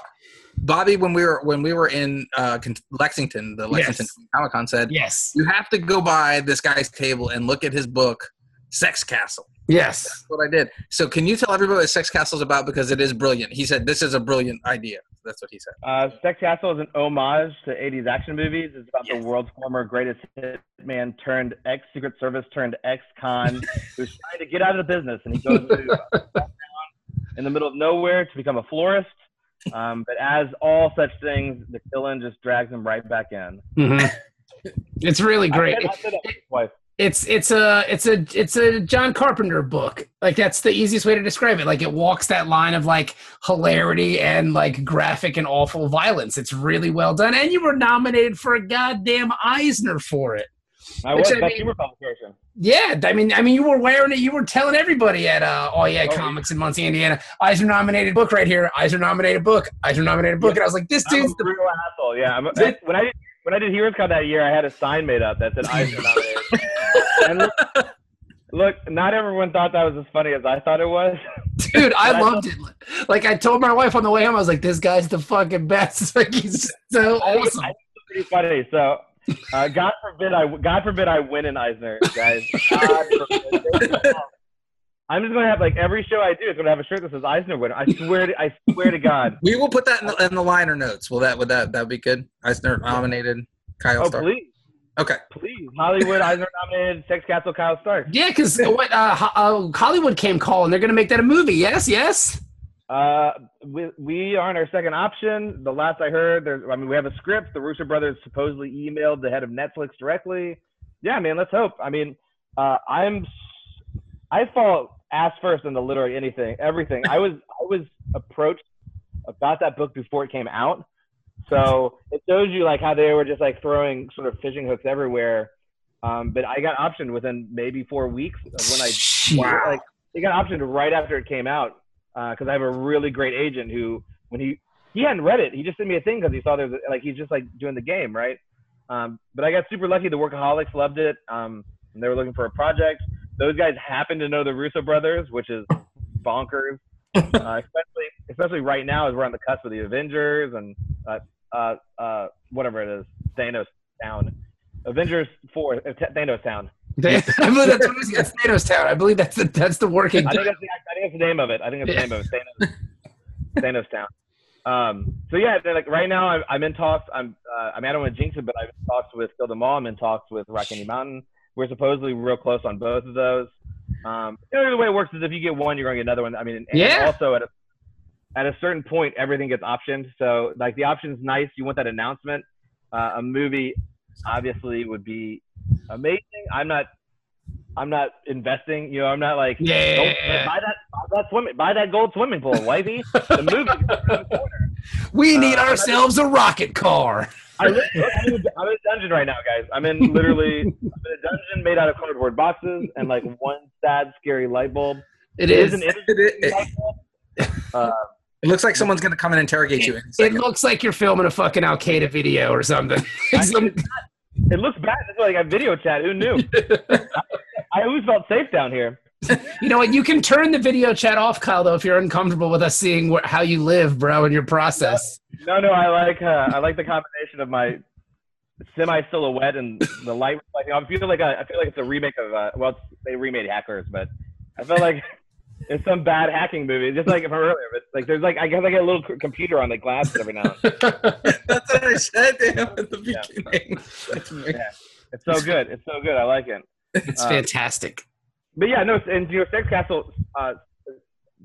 Speaker 3: Bobby, when we were when we were in uh, Lexington, the Lexington
Speaker 1: Yes.
Speaker 3: Comic Con said
Speaker 1: yes.
Speaker 3: you have to go by this guy's table and look at his book, Sex Castle.
Speaker 1: Yes.
Speaker 3: That's what I did. So can you tell everybody what Sex Castle is about because it is brilliant. He said this is a brilliant idea. That's what he said.
Speaker 4: Uh, Sex Castle is an homage to 80s action movies. It's about
Speaker 3: Yes.
Speaker 4: the world's former greatest hitman turned ex Secret Service turned ex con who's trying to get out of the business, and he goes to a in the middle of nowhere to become a florist. Um, but as all such things, the villain just drags him right back in.
Speaker 1: Mhm. It's really great.
Speaker 4: I said, I said that twice.
Speaker 1: It's it's a it's a it's a John Carpenter book. Like that's the easiest way to describe it. Like it walks that line of like hilarity and like graphic and awful violence. It's really well done. And you were nominated for a goddamn Eisner for it.
Speaker 4: I
Speaker 1: Which
Speaker 4: was
Speaker 1: I
Speaker 4: best
Speaker 1: mean-
Speaker 4: humor publication.
Speaker 1: Yeah, I mean, I mean, you were wearing it. You were telling everybody at uh, Oh Yeah
Speaker 4: Oh,
Speaker 1: Comics in Muncie, Indiana. Eisner nominated book right here. Eisner nominated book. Eisner nominated book. And I was like, this dude's
Speaker 4: a
Speaker 1: the
Speaker 4: real asshole. Yeah, I, when I did when I did Heroes Con that year, I had a sign made up that said Eisner nominated. And look, look, not everyone thought that was as funny as I thought it was.
Speaker 1: dude. I
Speaker 4: But I
Speaker 1: loved it. Like I told my wife on the way home, I was like, this guy's the fucking best. Like he's so
Speaker 4: I think it's-
Speaker 1: awesome.
Speaker 4: I think it's pretty funny. So, uh, God forbid I God forbid I win in Eisner, guys. God forbid. I'm just gonna have like every show I do is gonna have a shirt that says Eisner winner. I swear to I swear to God.
Speaker 3: We will put that in the, in the liner notes. Will that would that that be good? Eisner nominated. Kyle
Speaker 4: Oh
Speaker 3: Stark.
Speaker 4: please,
Speaker 3: Okay.
Speaker 4: please, Hollywood Eisner nominated Sex Castle Kyle Stark.
Speaker 1: Yeah, because what uh, uh, Hollywood came calling. They're gonna make that a movie. Yes, yes.
Speaker 4: Uh, we, we are on our second option. The last I heard, there's, I mean, we have a script. The Russo brothers supposedly emailed the head of Netflix directly. Yeah, man, let's hope. I mean, uh, I'm, I fall ass first into literally anything, everything. I was, I was approached about that book before it came out. So it shows you like how they were just like throwing sort of fishing hooks everywhere. Um, but I got optioned within maybe four weeks of when I
Speaker 1: Shit.
Speaker 4: like he got optioned right after it came out because I have a really great agent who when he he hadn't read it. He just sent me a thing because he saw there's like he's just like doing the game right? Um, but I got super lucky. The workaholics loved it. Um, and they were looking for a project. Those guys happen to know the Russo brothers which is bonkers uh, especially especially right now as we're on the cusp of the Avengers and uh, uh, uh, whatever it is Thanos Town Avengers four uh, Thanos Town
Speaker 1: I believe that's what it is. It's Thanos Town. I believe that's the that's the working.
Speaker 4: I think that's the, I think that's the name of it. I think that's the name of it. Thanos, Thanos Town. Um, so yeah, like right now I'm, I'm in talks. I'm uh, I mean I don't want to jinx it, but in talks with Kill Them All. I'm in talks with Rock Mountain. We're supposedly real close on both of those. Um, you know, the way it works is if you get one, you're going to get another one. I mean,
Speaker 1: Yeah.
Speaker 4: also at a at a certain point, everything gets optioned. So like the option's nice. You want that announcement. Uh, a movie obviously would be amazing. I'm not. I'm not investing. You know, I'm not like
Speaker 1: Yeah.
Speaker 4: buy that buy that swimming buy that gold swimming pool, wifey. The movie.
Speaker 1: We need
Speaker 4: Uh,
Speaker 1: ourselves a rocket car.
Speaker 4: I li- I'm in a- I'm in a dungeon right now, guys. I'm in literally I'm in a dungeon made out of cardboard boxes and like one sad, scary light bulb.
Speaker 1: It
Speaker 4: It
Speaker 1: is.
Speaker 4: is an
Speaker 3: It, it, it,
Speaker 4: light bulb. Uh,
Speaker 3: looks like someone's going to come and interrogate you. In
Speaker 1: It looks like you're filming a fucking Al Qaeda video or something. Some-
Speaker 4: it looks bad. It's like a video chat. Who knew? I always felt safe down here.
Speaker 1: You know what? You can turn the video chat off, Kyle, though, if you're uncomfortable with us seeing wh- how you live, bro, and your process.
Speaker 4: No, no, I like uh, I like the combination of my semi silhouette and the light reflecting. I feel like a, I feel like it's a remake of uh, well, it's, they remade Hackers, but I feel like it's some bad hacking movie, just like from earlier. But like, there's like I guess I get a little computer on the glasses every now. and then.
Speaker 3: That's what I said to him at the
Speaker 4: Yeah.
Speaker 3: beginning. That's me.
Speaker 4: Yeah. It's so good. It's so good. I like it.
Speaker 1: It's
Speaker 4: Uh,
Speaker 1: fantastic.
Speaker 4: But yeah, no, and you know, Sex Castle, uh,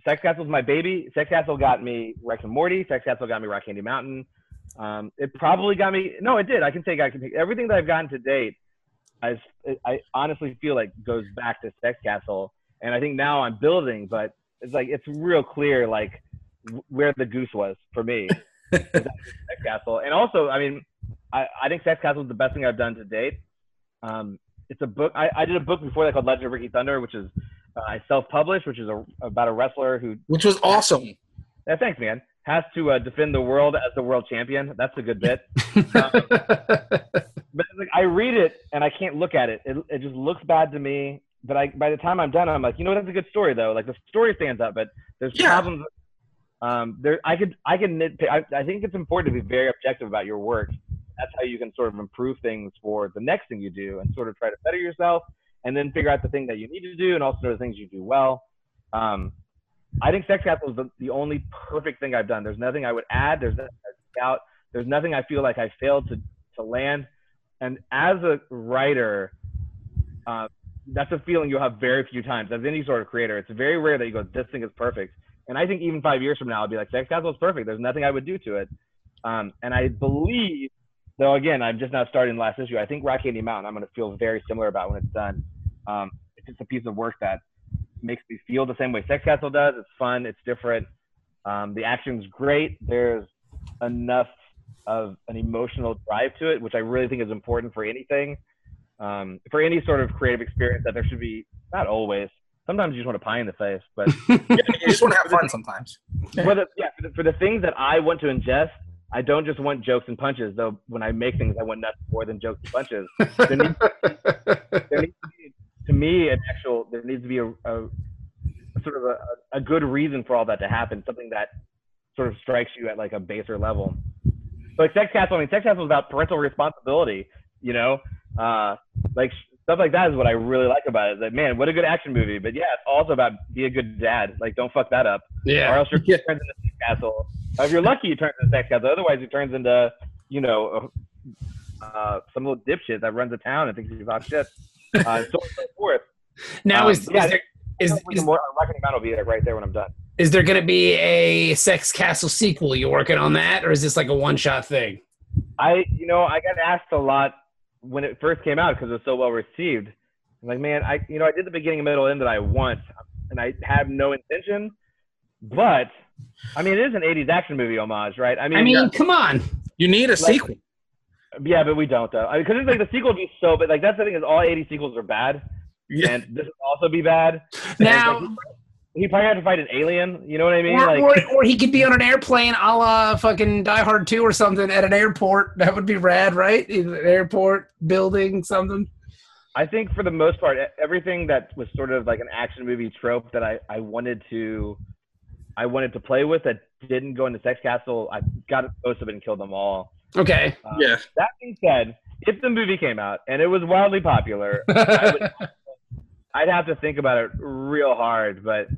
Speaker 4: Sex Castle's my baby. Sex Castle got me Rick and Morty. Sex Castle got me Rock Candy Mountain. Um, it probably got me. No, it did. I can take. I can take everything that I've gotten to date. I, I honestly feel like goes back to Sex Castle, and I think now I'm building, but it's like it's real clear like where the goose was for me. Sex Castle, and also, I mean, I, I think Sex Castle is the best thing I've done to date. Um, it's a book. I, I did a book before that called Legend of Ricky Thunder, which is uh, I self-published, which is a, about a wrestler who.
Speaker 3: Which was awesome.
Speaker 4: Yeah, thanks, man. Has to uh, defend the world as the world champion. That's a good bit. But like, I read it and I can't look at it. It, it just looks bad to me. But I, by the time I'm done, I'm like, you know, what that's a good story though. Like the story stands up, but there's
Speaker 3: Yeah.
Speaker 4: problems. Um, there, I could, I can nitpick. I, I think it's important to be very objective about your work. That's how you can sort of improve things for the next thing you do, and sort of try to better yourself, and then figure out the thing that you need to do, and also know the things you do well. Um, I think Sex Castle is the, the only perfect thing I've done. There's nothing I would add. There's nothing I out. There's nothing I feel like I failed to to land. And as a writer, uh, that's a feeling you'll have very few times. As any sort of creator, it's very rare that you go, "This thing is perfect." And I think even five years from now, I'll be like, "Sex Castle is perfect. There's nothing I would do to it." Um, and I believe, though, again, I'm just now starting last issue. I think Rock Candy Mountain, I'm going to feel very similar about when it's done. Um, it's just a piece of work that makes me feel the same way Sex Castle does. It's fun. It's different. Um, the action's great. There's enough of an emotional drive to it, which I really think is important for anything, um, for any sort of creative experience. That there should be not always. Sometimes you just want to pie in the face, but
Speaker 3: You just want to have fun sometimes.
Speaker 4: for the, yeah, for the, for the things that I want to ingest, I don't just want jokes and punches. Though when I make things, I want nothing more than jokes and punches. There needs, there needs to be, to me, an actual. There needs to be a, a, sort of a, a good reason for all that to happen. Something that sort of strikes you at like a baser level. So like Sex Castle, I mean, Sex Castle is about parental responsibility. You know, uh, like stuff like that is what I really like about it. Is that man, what a good action movie. But yeah, it's also about be a good dad. Like don't fuck that up or
Speaker 1: yeah.
Speaker 4: else you're
Speaker 3: Yeah.
Speaker 4: turns into Sex Castle. If you're lucky, you turns into Sex Castle. Otherwise, it turns into, you know, uh, some little dipshit that runs a town and thinks he's hot shit. Uh, and so on and so forth.
Speaker 1: Now
Speaker 4: Um,
Speaker 1: is,
Speaker 4: yeah,
Speaker 1: is there is,
Speaker 4: Is, more, Reckoning Man will be right there when I'm done.
Speaker 1: is there going to be a Sex Castle sequel? You working on that, or is this like a one shot thing?
Speaker 4: I, you know, I got asked a lot when it first came out because it was so well received. I'm like, man, I, you know, I did the beginning, middle, end that I want, and I have no intention. But, I mean, it is an '80s action movie homage, right? I mean,
Speaker 1: I mean, come on.
Speaker 3: You need a sequel.
Speaker 4: yeah, but we don't though, because it's like the sequel would be so, but like that's the thing is all '80s sequels are bad,
Speaker 3: Yeah.
Speaker 4: and this will also be bad.
Speaker 1: Now,
Speaker 4: like, he probably had to fight an alien. You know what I mean?
Speaker 1: or,
Speaker 4: Like,
Speaker 1: or, or he could be on an airplane a la fucking Die Hard 2 or something at an airport. That would be rad, right? An airport building, something.
Speaker 4: I think for the most part, e- everything that was sort of like an action movie trope that I, I wanted to I wanted to play with that didn't go into Sex Castle, I got it posted and killed them all.
Speaker 1: Okay.
Speaker 4: Uh,
Speaker 3: Yeah.
Speaker 4: That being said, if the movie came out and it was wildly popular, I would, I'd have to think about it real hard. But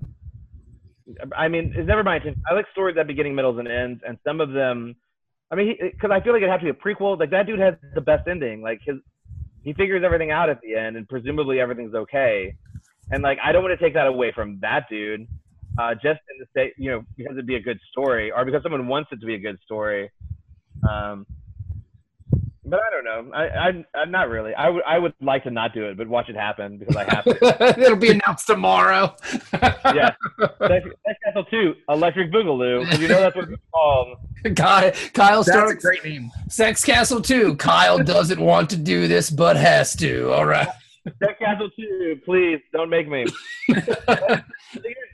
Speaker 4: I mean, it's never my intention. I like stories at beginning, middles, and ends, and some of them. I mean, because I feel like it'd have to be a prequel. Like that dude has the best ending. Like his, he figures everything out at the end, and presumably everything's okay. And like, I don't want to take that away from that dude, uh, just in the state, you know, because it'd be a good story, or because someone wants it to be a good story. Um, but I don't know. I, I, I'm not really. I would, I would like to not do it, but watch it happen because I have to.
Speaker 1: It'll be announced tomorrow.
Speaker 4: yeah. Sex Sex Castle 2, Electric Boogaloo, you know that's what it's called.
Speaker 1: Kyle, Kyle
Speaker 3: That's a
Speaker 1: starts
Speaker 3: great name.
Speaker 1: Sex Castle 2. Kyle doesn't want to do this, but has to. All right.
Speaker 4: Sex Castle 2, please don't make me.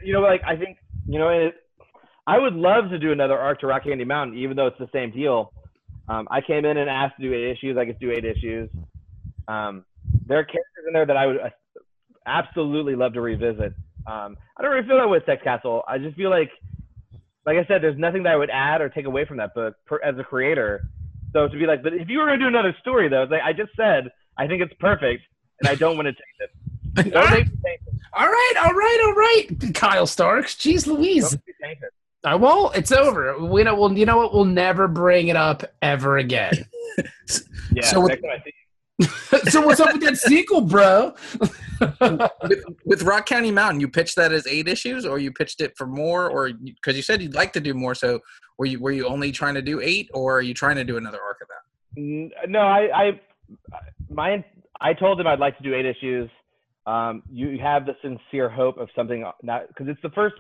Speaker 4: you know, like I think you know, it, I would love to do another arc to Rock Candy Mountain, even though it's the same deal. Um, I came in and asked to do eight issues. I could do eight issues. Um, there are characters in there that I would uh, absolutely love to revisit. Um, I don't really feel that with Sex Castle. I just feel like, like I said, there's nothing that I would add or take away from that book per, as a creator. So to be like, but if you were going to do another story, though, like I just said, I think it's perfect, and I don't want to change it. Don't make me change it.
Speaker 1: All right, all right, all right. Kyle Starks. Jeez Louise.
Speaker 4: Don't be tainted.
Speaker 1: I won't. It's over. We know. Well, you know what? We'll never bring it up ever again.
Speaker 4: Yeah,
Speaker 3: So with-
Speaker 4: next time I see you.
Speaker 1: so what's up with that sequel, bro?
Speaker 3: with, with Rock Candy Mountain, you pitched that as eight issues, or you pitched it for more, or because you said you'd like to do more. So were you were you only trying to do eight, or are you trying to do another arc of that?
Speaker 4: No, I, I, my, I told him I'd like to do eight issues. Um, you have the sincere hope of something not because it's the first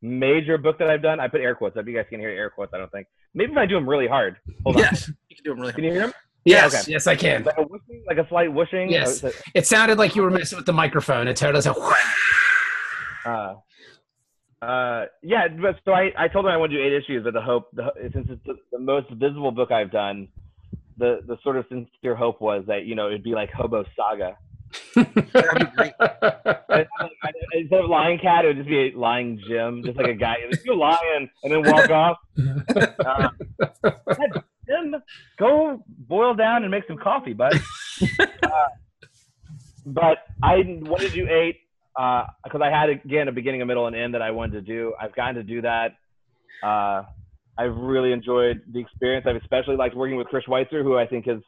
Speaker 4: major book that I've done. I put air quotes. I bet you guys can hear air quotes. I don't think. Maybe if I do them really hard. Hold on.
Speaker 3: Yes, you can do them really.
Speaker 4: Can you hear them?
Speaker 1: Yes,
Speaker 4: okay.
Speaker 1: yes, I can.
Speaker 4: Like a whooshing, like a slight whooshing.
Speaker 1: Yes.
Speaker 4: Uh,
Speaker 1: It sounded like you were messing with the microphone. It totally sounded.
Speaker 4: Uh, uh, yeah, but so I, I told him I want to do eight issues, but the hope, the, since it's the, the most visible book I've done, the the sort of sincere hope was that you know it'd be like Hobo Saga.
Speaker 3: That'd be great.
Speaker 4: Instead of Lying Cat, it would just be a Lying Jim, just like a guy, like, you lion, and then walk off. Uh, Jim, go boil down and make some coffee, bud. Uh, but I wanted to do eight because I had again a beginning, a middle, and end that I wanted to do. I've gotten to do that. I've really enjoyed the experience. I've especially liked working with Chris Schweizer, who I think is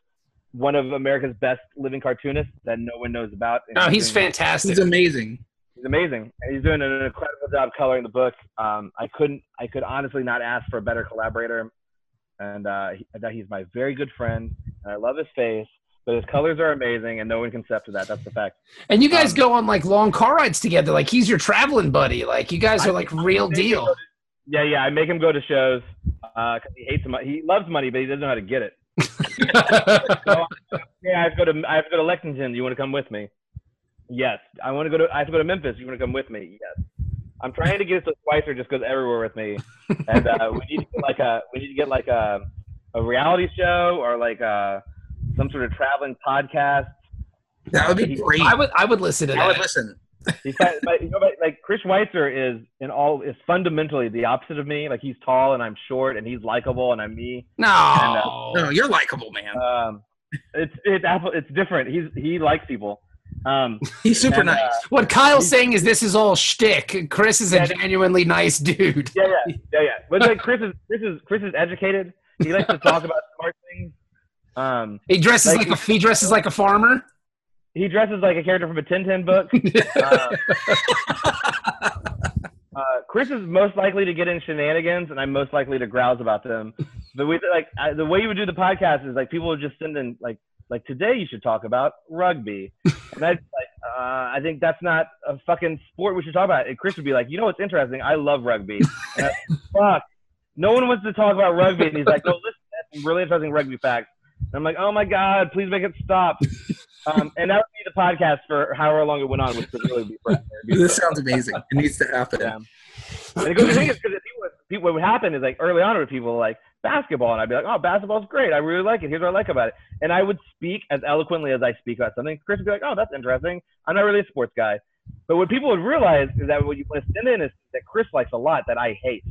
Speaker 4: one of America's best living cartoonists that no one knows about. And
Speaker 1: Oh, he's fantastic.
Speaker 3: He's amazing.
Speaker 4: He's amazing. And He's doing an incredible job coloring the book. Um, I couldn't, I could honestly not ask for a better collaborator. And uh, he, that he's my very good friend. And I love his face, but his colors are amazing, and no one can step to that. That's the fact.
Speaker 1: And you guys
Speaker 4: Um,
Speaker 1: go on like long car rides together. Like he's your traveling buddy. Like you guys are like real deal.
Speaker 4: Yeah, yeah. I make him go to shows because he hates money. He loves money, but he doesn't know how to get it. Yeah, I have to go to I have to go to Lexington. You want to come with me? Yes. I want to go to I have to go to Memphis. You want to come with me? Yes. I'm trying to get it so Schweizer just goes everywhere with me, and uh, we need to get like a we need to get like a a reality show or like a some sort of traveling podcast.
Speaker 3: That would be great.
Speaker 1: I would I would listen to
Speaker 3: I would listen.
Speaker 4: He's but, you know, but, like Chris Schweizer is in all is fundamentally the opposite of me. Like he's tall and I'm short, and he's likable and I'm me.
Speaker 1: No.
Speaker 3: No, you're likable, man.
Speaker 4: Um, it's it's it's different. He's he likes people. Um,
Speaker 3: He's super
Speaker 4: and, uh,
Speaker 3: nice.
Speaker 1: What Kyle's saying is this is all shtick. Chris is a genuinely nice dude.
Speaker 4: Yeah, yeah, yeah, yeah. But like Chris is Chris is Chris is educated. He likes to talk about smart things. Um,
Speaker 1: He dresses
Speaker 4: Like-
Speaker 1: like a he dresses like a farmer.
Speaker 4: He dresses like a character from a Tintin book. Uh, uh, Chris is most likely to get in shenanigans, and I'm most likely to grouse about them. The way, like, I, the way you would do the podcast is like people would just send in like, like today you should talk about rugby, and I'd like, uh, I think that's not a fucking sport we should talk about. And Chris would be like, you know what's interesting? I love rugby. And I, Fuck, no one wants to talk about rugby, and he's like, no, listen, that's some really interesting rugby facts. And I'm like, oh my god, please make it stop. Um, and that would be the podcast for however long it went on, which would really be forever. Be
Speaker 3: This sounds amazing. It needs to happen.
Speaker 4: yeah. And it goes, the thing is, because what would happen is like early on with people like basketball, and I'd be like, oh, basketball's great. I really like it. Here's what I like about it. And I would speak as eloquently as I speak about something. Chris would be like, oh, that's interesting. I'm not really a sports guy. But what people would realize is that what you want to send in is that Chris likes a lot that I hate.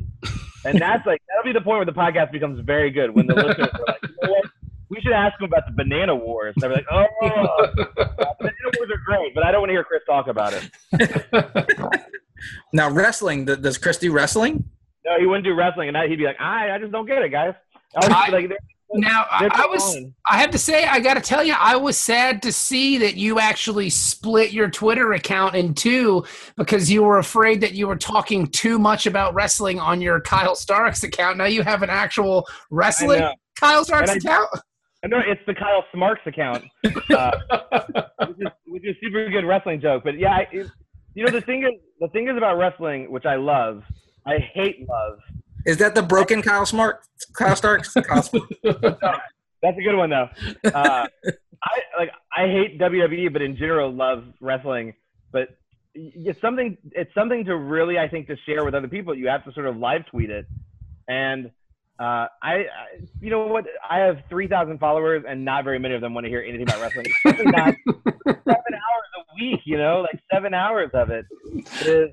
Speaker 4: And that's like, that'll be the point where the podcast becomes very good when the listeners are like, you know what? We should ask him about the banana wars. They're like, oh, banana wars are great, but I don't want to hear Chris talk about it.
Speaker 3: Now wrestling. th- Does Chris do wrestling?
Speaker 4: No, he wouldn't do wrestling, and I, he'd be like, I, I just don't get it, guys. I was
Speaker 1: I-
Speaker 4: like, they're,
Speaker 1: Now I, I was
Speaker 4: fine.
Speaker 1: I have to say I got to tell you I was sad to see that you actually split your Twitter account in two because you were afraid that you were talking too much about wrestling on your Kyle Starks account. Now you have an actual wrestling. Kyle Starks
Speaker 4: I-
Speaker 1: account.
Speaker 4: I know it's the Kyle Smarks account, uh, which, is, which is super good wrestling joke. But yeah, it, you know the thing is the thing is about wrestling, which I love. I hate love.
Speaker 3: Is that the broken Kyle Smart? Kyle Starks? Kyle Smart.
Speaker 4: That's a good one though. Uh, I like I hate WWE, but in general love wrestling. But it's something it's something to really I think to share with other people. You have to sort of live tweet it, and uh, I, I you know what I have three thousand followers, and not very many of them want to hear anything about wrestling. Especially not seven hours a week. You know, like seven hours of it is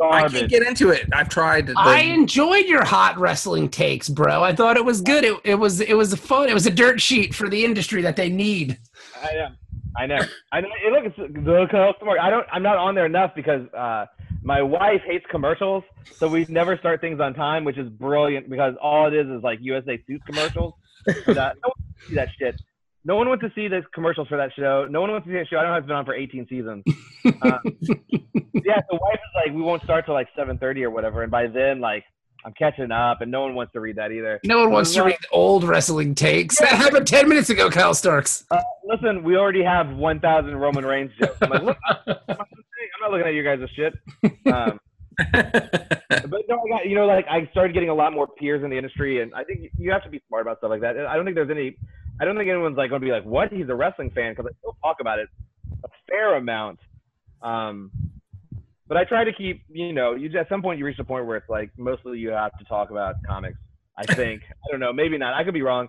Speaker 3: I can't get into it. I've tried. The,
Speaker 1: I enjoyed your hot wrestling takes, bro. I thought it was good. It, it was it was a fun. It was a dirt sheet for the industry that they need.
Speaker 4: I know. I know. I know. Hey, look, it's the Kyle Smart. I don't. I'm not on there enough because uh, my wife hates commercials, so we never start things on time, which is brilliant because all it is is like USA Suits commercials. Uh, no one wants to see that shit. No one wants to see the commercials for that show. No one wants to see that show. I don't know if it's been on for 18 seasons. Uh, yeah, the wife is like, we won't start till like 7:30 or whatever, and by then, like, I'm catching up, and no one wants to read that either.
Speaker 1: No one wants to read old wrestling takes. That happened 10 minutes ago, Kyle Starks.
Speaker 4: Uh, listen, we already have 1,000 Roman Reigns jokes. I'm like, look, I'm looking at you guys' as shit. Um, but no, I got you know, like I started getting a lot more peers in the industry, and I think you have to be smart about stuff like that. I don't think there's any. I don't think anyone's like going to be like, "What? He's a wrestling fan?" Because I still talk about it a fair amount. Um, but I try to keep, you know, you at some point you reach a point where it's like mostly you have to talk about comics. I think. I don't know. Maybe not. I could be wrong.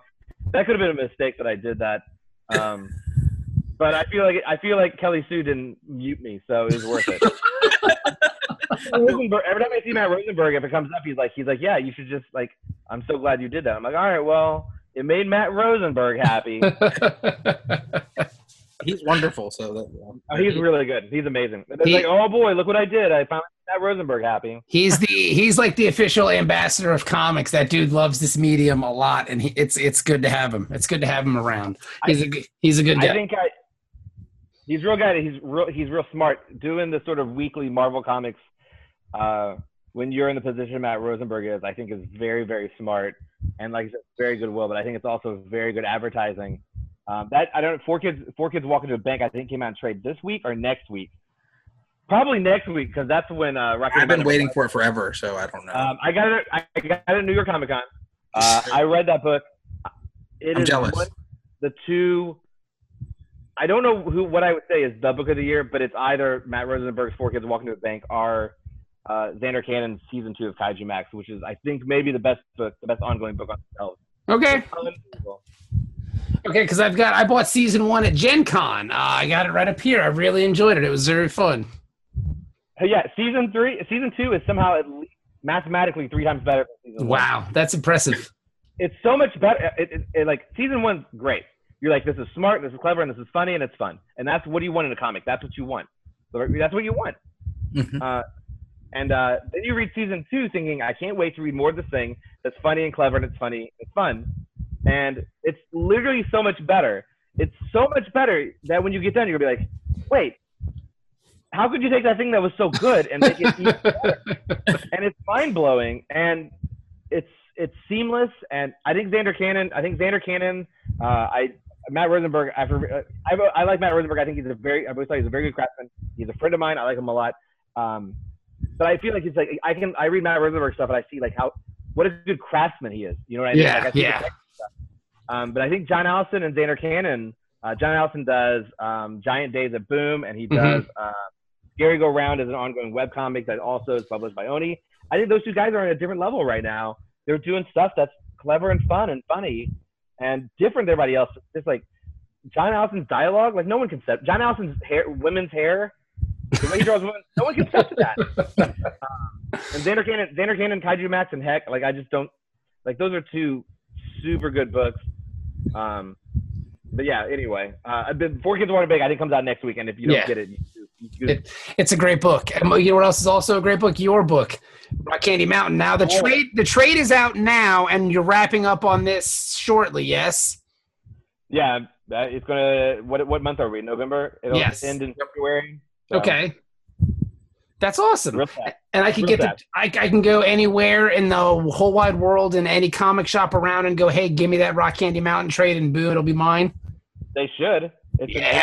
Speaker 4: That could have been a mistake that I did that. Um, but I feel like I feel like Kelly Sue didn't mute me, so it was worth it. Rosenberg, every time I see Matt Rosenberg, if it comes up, he's like, he's like, yeah, you should just like, I'm so glad you did that. I'm like, all right, well, it made Matt Rosenberg happy.
Speaker 3: He's wonderful. So that,
Speaker 4: Oh, he's really good. He's amazing. It's
Speaker 1: He-
Speaker 4: like, oh boy, look what I did. I found Matt Rosenberg happy.
Speaker 1: he's the he's like the official ambassador of comics. That dude loves this medium a lot, and he, it's it's good to have him. It's good to have him around. He's a good- he's a good
Speaker 4: I
Speaker 1: guy.
Speaker 4: think I, he's real guy. He's real. He's real smart. Doing the sort of weekly Marvel comics, uh, when you're in the position Matt Rosenberg is, I think is very, very smart and like very good will. But I think it's also very good advertising. Um, that I don't. Four kids. Four kids walk into a bank. I think came out in trade this week or next week. Probably next week because that's when uh, Rocky
Speaker 3: I've been waiting for it forever, so I don't know.
Speaker 4: Um, I got it. I got it at New York Comic Con. Uh, I read that book. It
Speaker 3: I'm
Speaker 4: is
Speaker 3: jealous.
Speaker 4: the two. I don't know who what I would say is the book of the year, but it's either Matt Rosenberg's Four Kids Walk Into a Bank or uh, Zander Cannon's season two of Kaiju Max, which is I think maybe the best book, the best ongoing book on the itself.
Speaker 1: Okay, okay, because I've got I bought season one at Gen Con. Uh, I got it right up here. I really enjoyed it. It was very fun.
Speaker 4: Yeah, season three, season two is somehow at least mathematically three times better than season one.
Speaker 1: Wow, that's impressive.
Speaker 4: it's so much better. It, it, it, like season one's great. You're like, this is smart, this is clever, and this is funny, and it's fun. And that's what do you want in a comic? That's what you want. That's what you want.
Speaker 3: Mhm.
Speaker 4: Uh, and uh, then you read season two, thinking, I can't wait to read more of this thing that's funny and clever, and it's funny, it's fun, and it's literally so much better. It's so much better that when you get done, you're gonna be like, wait. How could you take that thing that was so good and make it even better? and it's mind blowing and it's it's seamless and I think Zander Cannon I think Zander Cannon uh, I Matt Rosenberg after uh, I, I like Matt Rosenberg I think he's a very I've always thought he's a very good craftsman he's a friend of mine I like him a lot um, but I feel like he's like I can I read Matt Rosenberg stuff and I see like how what a good craftsman he is you know what I mean
Speaker 1: Yeah,
Speaker 4: like, I
Speaker 1: yeah.
Speaker 4: um, but I think John Allison and Zander Cannon uh, John Allison does um, Giant Days at Boom and he
Speaker 1: Mhm.
Speaker 4: does uh, Scary Go Round is an ongoing webcomic that also is published by Oni. I think those two guys are on a different level right now. They're doing stuff that's clever and fun and funny and different than everybody else. It's like John Allison's dialogue, like no one can set John Allison's hair, women's hair, the way he draws women, no one can set that. Um, and Zander Cannon, Zander Cannon, Kaiju Max, and Heck, like I just don't like those are two super good books. Um, but yeah, anyway, uh, I've been Four Kids Want to Big. I think it comes out next week, and if you don't
Speaker 1: Yeah.
Speaker 4: get it, you, you, you,
Speaker 1: It- It's a great book. And you know what else is also a great book? Your book, Rock Candy Mountain. Now the
Speaker 4: Oh.
Speaker 1: trade the trade is out now, and you're wrapping up on this shortly. Yes.
Speaker 4: Yeah, that, it's gonna. What what month are we? November. It'll
Speaker 1: Yes.
Speaker 4: end in February. So,
Speaker 1: Okay. That's awesome. And I can
Speaker 4: Real
Speaker 1: get the. I, I can go anywhere in the whole wide world in any comic shop around and go, hey, give me that Rock Candy Mountain trade, and boom, it'll be mine.
Speaker 4: They should. It's
Speaker 1: Yeah.
Speaker 4: in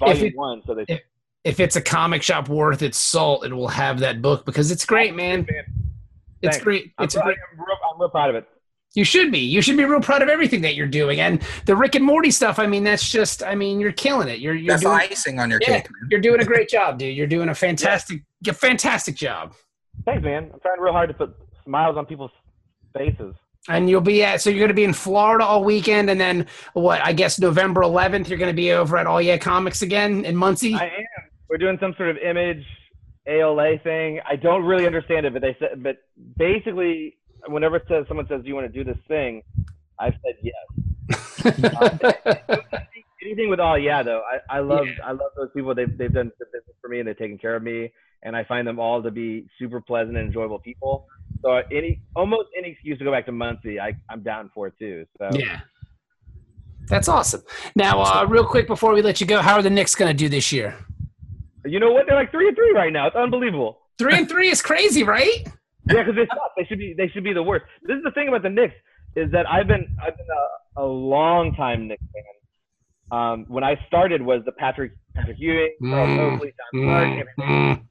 Speaker 4: volume
Speaker 1: If it-
Speaker 4: one, so they.
Speaker 1: if- If it's a comic shop worth its salt, it will have that book because it's great, man. It's
Speaker 4: Thanks.
Speaker 1: great.
Speaker 4: I'm,
Speaker 1: It's a great.
Speaker 4: I'm, real, I'm real proud of it.
Speaker 1: You should be. You should be real proud of everything that you're doing. And the Rick and Morty stuff, I mean, that's just, I mean, you're killing it. You're you're
Speaker 3: That's
Speaker 1: doing,
Speaker 3: icing on your
Speaker 1: Yeah.
Speaker 3: cake, man.
Speaker 1: you're doing a great job, dude. You're doing a fantastic, a fantastic job.
Speaker 4: Thanks, man. I'm trying real hard to put smiles on people's faces.
Speaker 1: And you'll be at, so you're going to be in Florida all weekend, and then what? I guess November 11th, you're going to be over at Aw Yeah Comics again in Muncie.
Speaker 4: I am. We're doing some sort of image ALA thing. I don't really understand it, but they said, but basically, whenever it says someone says, "Do you want to do this thing?" I've said yes. Anything with Aw Yeah though. I, I love
Speaker 1: Yeah.
Speaker 4: I love those people. They've they've done good business for me and they've taken care of me, and I find them all to be super pleasant and enjoyable people. So any almost any excuse to go back to Muncie, I I'm down for it too. So
Speaker 1: Yeah. That's awesome. Now, uh, real quick before we let you go, how are the Knicks going to do this year?
Speaker 4: you know what? They're like three and three right now. It's unbelievable.
Speaker 1: Three and three is crazy, right?
Speaker 4: Yeah, because they suck. They should be. They should be the worst. This is the thing about the Knicks is that I've been I've been a, a long time Knicks fan. Um, when I started was the Patrick Patrick Ewing, Charles
Speaker 1: Mm,
Speaker 4: Oakley, John Starks.
Speaker 1: Mm,
Speaker 4: everything.
Speaker 1: mm.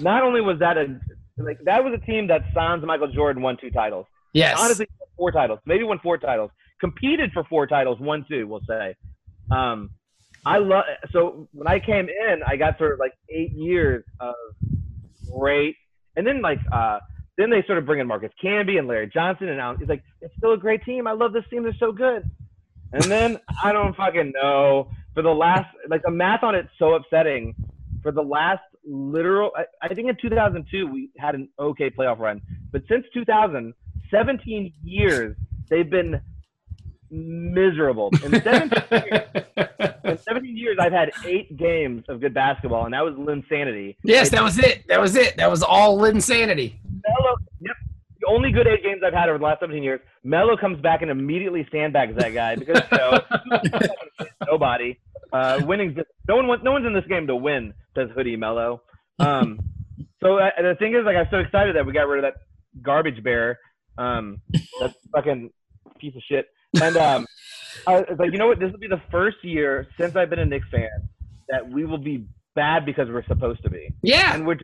Speaker 4: Not only was that a like that was a team that sans Michael Jordan won two titles.
Speaker 1: Yes.
Speaker 4: Honestly, four titles, maybe won four titles. Competed for four titles, won two. We'll say. Um, I love. So when I came in, I got sort of like eight years of great, and then like uh, then they started bringing Marcus Camby and Larry Johnson, and Allen. It's like it's still a great team. I love this team. They're so good. And then I don't fucking know. For the last, like the math on it's so upsetting. For the last literal, I, I think in 2002 we had an okay playoff run, but since 2000, 17 years they've been miserable. In 17 years, in 17 years, I've had eight games of good basketball, and that was Linsanity.
Speaker 1: yes, that was it. That was it. That was all insanity.
Speaker 4: Melo, yep. The only good eight games I've had over the last 17 years, Melo comes back and immediately sandbags that guy because you know, nobody. Uh, winning's just, no one wants, no one's in this game to win. Says Hoodie Melo. Um, so uh, the thing is, like, I'm so excited that we got rid of that garbage bear. Um, that fucking piece of shit. And um, I was like, you know what? This will be the first year since I've been a Knicks fan that we will be bad because we're supposed to be,
Speaker 1: Yeah.
Speaker 4: and we're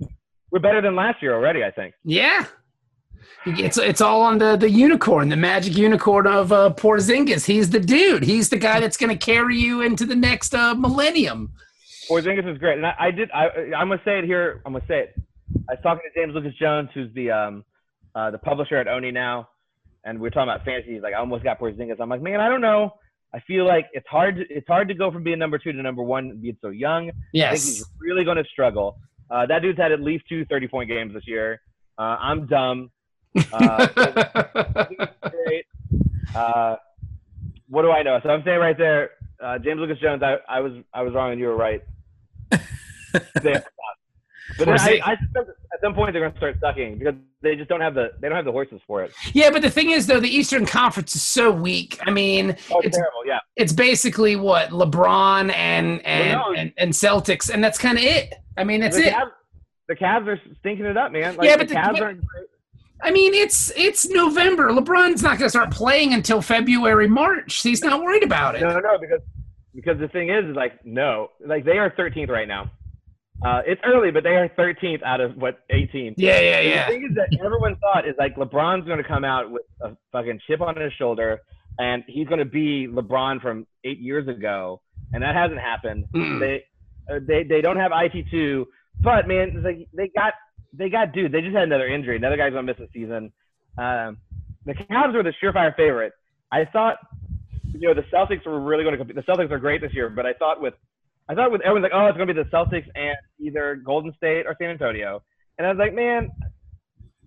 Speaker 4: we're better than last year already. I think.
Speaker 1: Yeah. It's it's all on the the unicorn, the magic unicorn of uh, Porzingis. He's the dude. He's the guy that's going to carry you into the next uh, millennium.
Speaker 4: Porzingis is great, and I, I did. I I'm gonna say it here. I'm gonna say it. I was talking to James Lucas Jones, who's the um uh, the publisher at Oni now, and we are talking about fantasy. He's like, I almost got Porzingis. I'm like, man, I don't know. I feel like it's hard. To, it's hard to go from being number two to number one, being so young. I think
Speaker 1: Yes.
Speaker 4: he's really going to struggle. Uh, that dude's had at least two 30 point games this year. Uh, I'm dumb. Uh, great. Uh, what do I know? So I'm saying right there, uh, James Lucas Jones. I, I was I was wrong and you were right. There. But then I, I at some point they're going to start sucking because they just don't have the they don't have the horses for it.
Speaker 1: yeah, but the thing is, though, the Eastern Conference is so weak. I mean,
Speaker 4: Oh,
Speaker 1: it's
Speaker 4: terrible! Yeah,
Speaker 1: it's basically what LeBron and and
Speaker 4: Well, no.
Speaker 1: and, and Celtics, and that's kind of it. I mean, that's
Speaker 4: the
Speaker 1: it.
Speaker 4: Cavs, the Cavs are stinking it up, man. Like,
Speaker 1: Yeah,
Speaker 4: the
Speaker 1: but the-
Speaker 4: Cavs
Speaker 1: but-
Speaker 4: aren't great.
Speaker 1: I mean, it's it's November. LeBron's not going to start playing until February, March. He's not worried about it.
Speaker 4: No, no, because because the thing is, is like no, like they are 13th right now. Uh, it's early, but they are 13th out of what 18.
Speaker 1: Yeah, yeah,
Speaker 4: And
Speaker 1: yeah.
Speaker 4: The thing is that everyone thought is like LeBron's going to come out with a fucking chip on his shoulder, and he's going to be LeBron from eight years ago, and that hasn't happened.
Speaker 1: Mm.
Speaker 4: They uh, they they don't have it two, but man, like they got they got dude. They just had another injury. Another guy's to miss a season. Um, the Cavs were the surefire favorite. I thought, you know, the Celtics were really going to compete. The Celtics are great this year, but I thought with I thought with everyone's like, oh, it's going to be the Celtics and either Golden State or San Antonio. And I was like, man,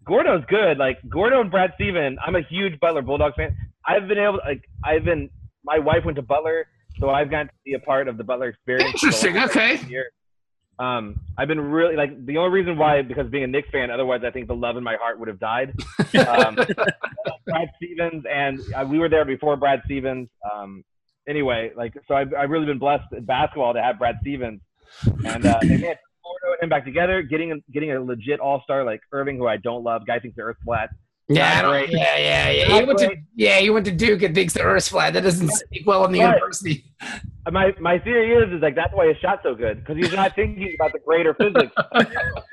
Speaker 4: Gordo's good. Like Gordo and Brad Steven, I'm a huge Butler Bulldogs fan. I've been able, like, I've been. My wife went to Butler, so I've gotten to be a part of the Butler experience.
Speaker 1: Interesting. Okay.
Speaker 4: Um, I've been really like the only reason why because being a Knicks fan. Otherwise, I think the love in my heart would have died. Um, Brad Stevens and uh, we were there before Brad Stevens. Um, anyway, like so, I've, I've really been blessed in basketball to have Brad Stevens, and uh, they made Florida and him back together, getting getting a legit All Star like Irving, who I don't love. Guy thinks the Earth's flat.
Speaker 1: Yeah,
Speaker 4: Not
Speaker 1: don't- yeah, yeah, yeah.
Speaker 4: Not
Speaker 1: He went to yeah, he went to Duke and thinks the Earth's flat. That doesn't speak well in the
Speaker 4: Right.
Speaker 1: university.
Speaker 4: Uh, My my theory is is like that's why his shot's so good because he's not thinking about the greater physics.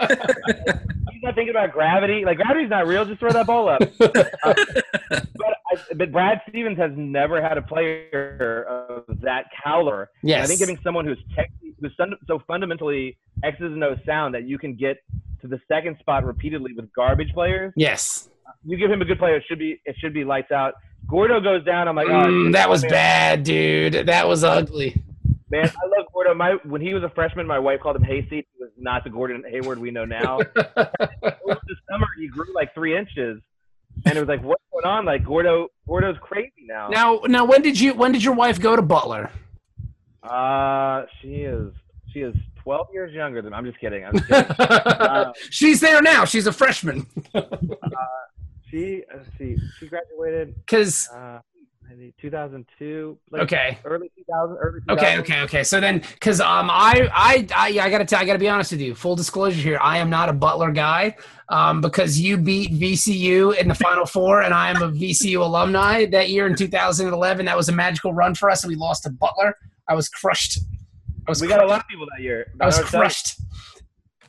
Speaker 4: he's not thinking about gravity. Like gravity's not real. Just throw that ball up. but I, but Brad Stevens has never had a player of that caliber. And
Speaker 1: Yes.
Speaker 4: I think giving someone who's tech, who's so fundamentally X's and O's sound that you can get to the second spot repeatedly with garbage players.
Speaker 1: Yes.
Speaker 4: You give him a good player, it should be it should be lights out. Gordo goes down. I'm like, oh,
Speaker 1: Mm, that was
Speaker 4: man,
Speaker 1: bad, dude. That was ugly.
Speaker 4: Man, I love Gordo. My when he was a freshman, my wife called him Hayseed. He was not the Gordon Hayward we know now. Over the summer, he grew like three inches, and it was like, what's going on? Like Gordo, Gordo's crazy now.
Speaker 1: Now, now, when did you when did your wife go to Butler?
Speaker 4: Uh, she is she is 12 years younger than I'm just kidding. I'm just kidding. Uh,
Speaker 1: She's there now. She's a freshman.
Speaker 4: She let's see, she graduated
Speaker 1: Because
Speaker 4: uh, maybe 2002. Like
Speaker 1: okay,
Speaker 4: Early 2000. Early 2000.
Speaker 1: okay, okay, okay. So then, because um, I, I, I, I gotta tell, I gotta be honest with you. Full disclosure here, I am not a Butler guy. Um, because you beat VCU in the Final Four, and I am a VCU alumni that year in 2011. That was a magical run for us, and we lost to Butler. I was crushed. I was
Speaker 4: We got a lot of people that year.
Speaker 1: I was
Speaker 4: crushed telling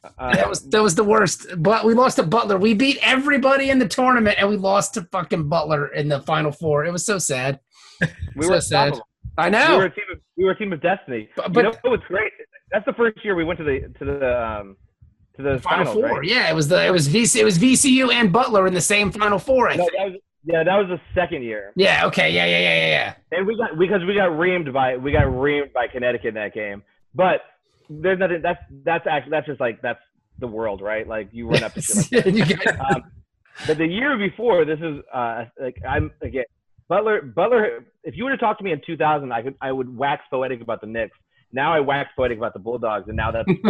Speaker 4: you, uh,
Speaker 1: That was that was the worst. But we lost to Butler. We beat everybody in the tournament, and we lost to fucking Butler in the Final Four. It was so sad.
Speaker 4: we
Speaker 1: so
Speaker 4: were
Speaker 1: sad. I
Speaker 4: We
Speaker 1: know.
Speaker 4: were a team of we were a team of destiny.
Speaker 1: But-
Speaker 4: you
Speaker 1: but-
Speaker 4: know what's great? That's the first year we went to the to the um to the
Speaker 1: Final
Speaker 4: finals,
Speaker 1: Four.
Speaker 4: right?
Speaker 1: Yeah, it was the it was VC, it was VCU and Butler in the same Final Four. I
Speaker 4: No,
Speaker 1: think.
Speaker 4: that was, yeah, that was the second year,
Speaker 1: Yeah. Okay. Yeah. Yeah. Yeah. Yeah. Yeah.
Speaker 4: and we got because we got reamed by we got reamed by Connecticut in that game. But there's nothing. That's that's actually that's just like that's the world, right? Like you run up to shit like
Speaker 1: You got-
Speaker 4: um, but the year before, this is uh, like I'm again Butler. Butler. If you were to talk to me in 2000, I could I would wax poetic about the Knicks. Now I wax poetic about the Bulldogs, and now that's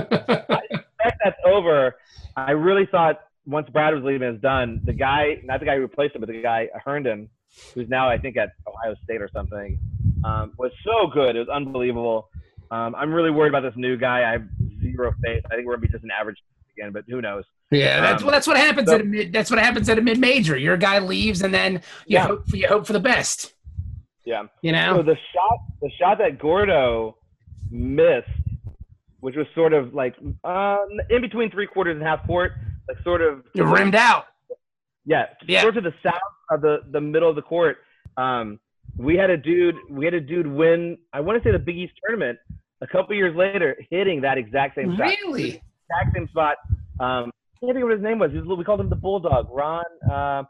Speaker 4: fact that's over. I really thought once Brad was leaving, it's done. The guy, not the guy who replaced him, but the guy Herndon, who's now I think at Ohio State or something, um, was so good. It was unbelievable. Um, I'm really worried about this new guy. I have zero faith. I think we're gonna be just an average again, but who knows?
Speaker 1: yeah. That's
Speaker 4: Um,
Speaker 1: well, that's what happens
Speaker 4: so-
Speaker 1: at a mid. That's what happens at a mid major. Your guy leaves, and then you
Speaker 4: Yeah.
Speaker 1: hope for you hope for the best.
Speaker 4: Yeah.
Speaker 1: You
Speaker 4: So
Speaker 1: know.
Speaker 4: the shot, the shot that Gordo missed, which was sort of like uh, in between three quarters and half court, like sort of
Speaker 1: You're rimmed out.
Speaker 4: Yeah,
Speaker 1: Yeah.
Speaker 4: sort of to the south of the the middle of the court. Um, we had a dude, we had a dude win. I want to say the Big East tournament a couple years later, hitting that exact same shot,
Speaker 1: Really?
Speaker 4: exact same spot. Um, I can't think of what his name was. He was we called him the Bulldog. Ron. Uh,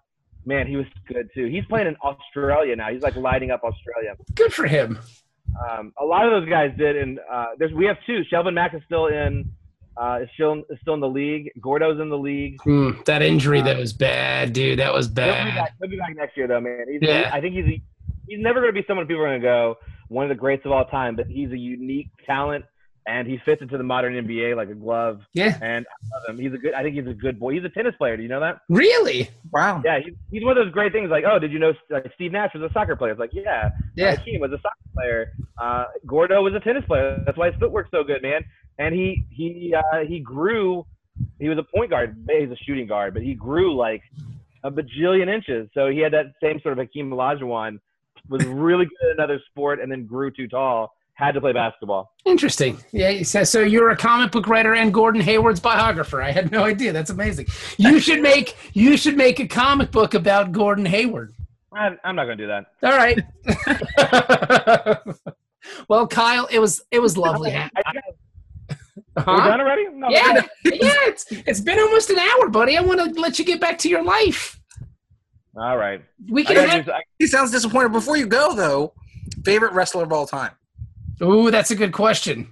Speaker 4: man, he was good too. He's playing in Australia now. He's like lighting up Australia.
Speaker 1: Good for him.
Speaker 4: Um, a lot of those guys did, and uh, there's we have two. Shelvin Mack is still in. Uh, is still is still in the league. Gordo's in the league.
Speaker 1: Hmm, that injury that was bad, dude. That was
Speaker 4: He'll be
Speaker 1: bad.
Speaker 4: back. He'll be back next year, though, man. He's,
Speaker 1: Yeah.
Speaker 4: I think he's he's never going to be someone people are going to go one of the greats of all time, but he's a unique talent, and he fits into the modern NBA like a glove.
Speaker 1: Yeah.
Speaker 4: And I love him. He's a good. I think he's a good boy. He's a tennis player. Do you know that?
Speaker 1: Really?
Speaker 3: Wow.
Speaker 4: Yeah, he's, he's one of those great things. Like, oh, did you know like, Steve Nash was a soccer player? It's like, yeah,
Speaker 1: Yeah.
Speaker 4: Hakeem was a soccer player. Uh, Gordo was a tennis player. That's why his footwork's so good, man. And he he uh, he grew. He was a point guard. He's a shooting guard, but he grew like a bajillion inches. So he had that same sort of Hakeem Olajuwon. Was really good at another sport, and then grew too tall. Had to play basketball.
Speaker 1: Interesting. Yeah. So, so you're a comic book writer and Gordon Hayward's biographer. I had no idea. That's amazing. You should make you should make a comic book about Gordon Hayward.
Speaker 4: I'm, I'm not going to do that.
Speaker 1: All right. well, Kyle, it was it was lovely.
Speaker 4: I, I, we're
Speaker 1: Huh?
Speaker 4: done already? No,
Speaker 1: Yeah, yeah. It's it's been almost an hour, buddy. I want to let you get back to your life.
Speaker 4: All right.
Speaker 1: We can have.
Speaker 4: do- I-
Speaker 3: He sounds disappointed. Before you go, though, favorite wrestler of all time.
Speaker 1: Ooh, that's a good question.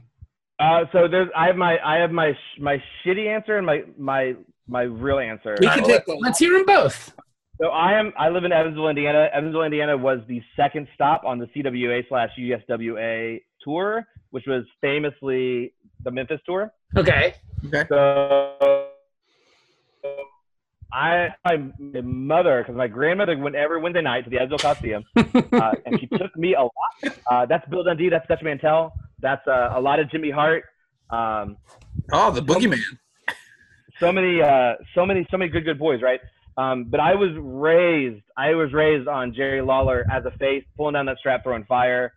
Speaker 4: Uh, so there's, I have my, I have my, sh- my shitty answer and my, my, my real answer.
Speaker 3: We can take those.
Speaker 1: Let's hear them both.
Speaker 4: So I am, I live in Evansville, Indiana. Evansville, Indiana was the second stop on the CWA slash USWA tour, which was famously the Memphis tour.
Speaker 1: Okay.
Speaker 3: Okay.
Speaker 4: So I, my mother, because my grandmother went every Wednesday night to the Evansville Coliseum, uh, and she took me a lot. Uh, that's Bill Dundee. That's Dutch Mantell. That's uh, a lot of Jimmy Hart. Um,
Speaker 3: Oh, the boogeyman.
Speaker 4: so many, uh, so many, so many good, good boys, right? Um, but I was raised, I was raised on Jerry Lawler as a face, pulling down that strap, throwing fire.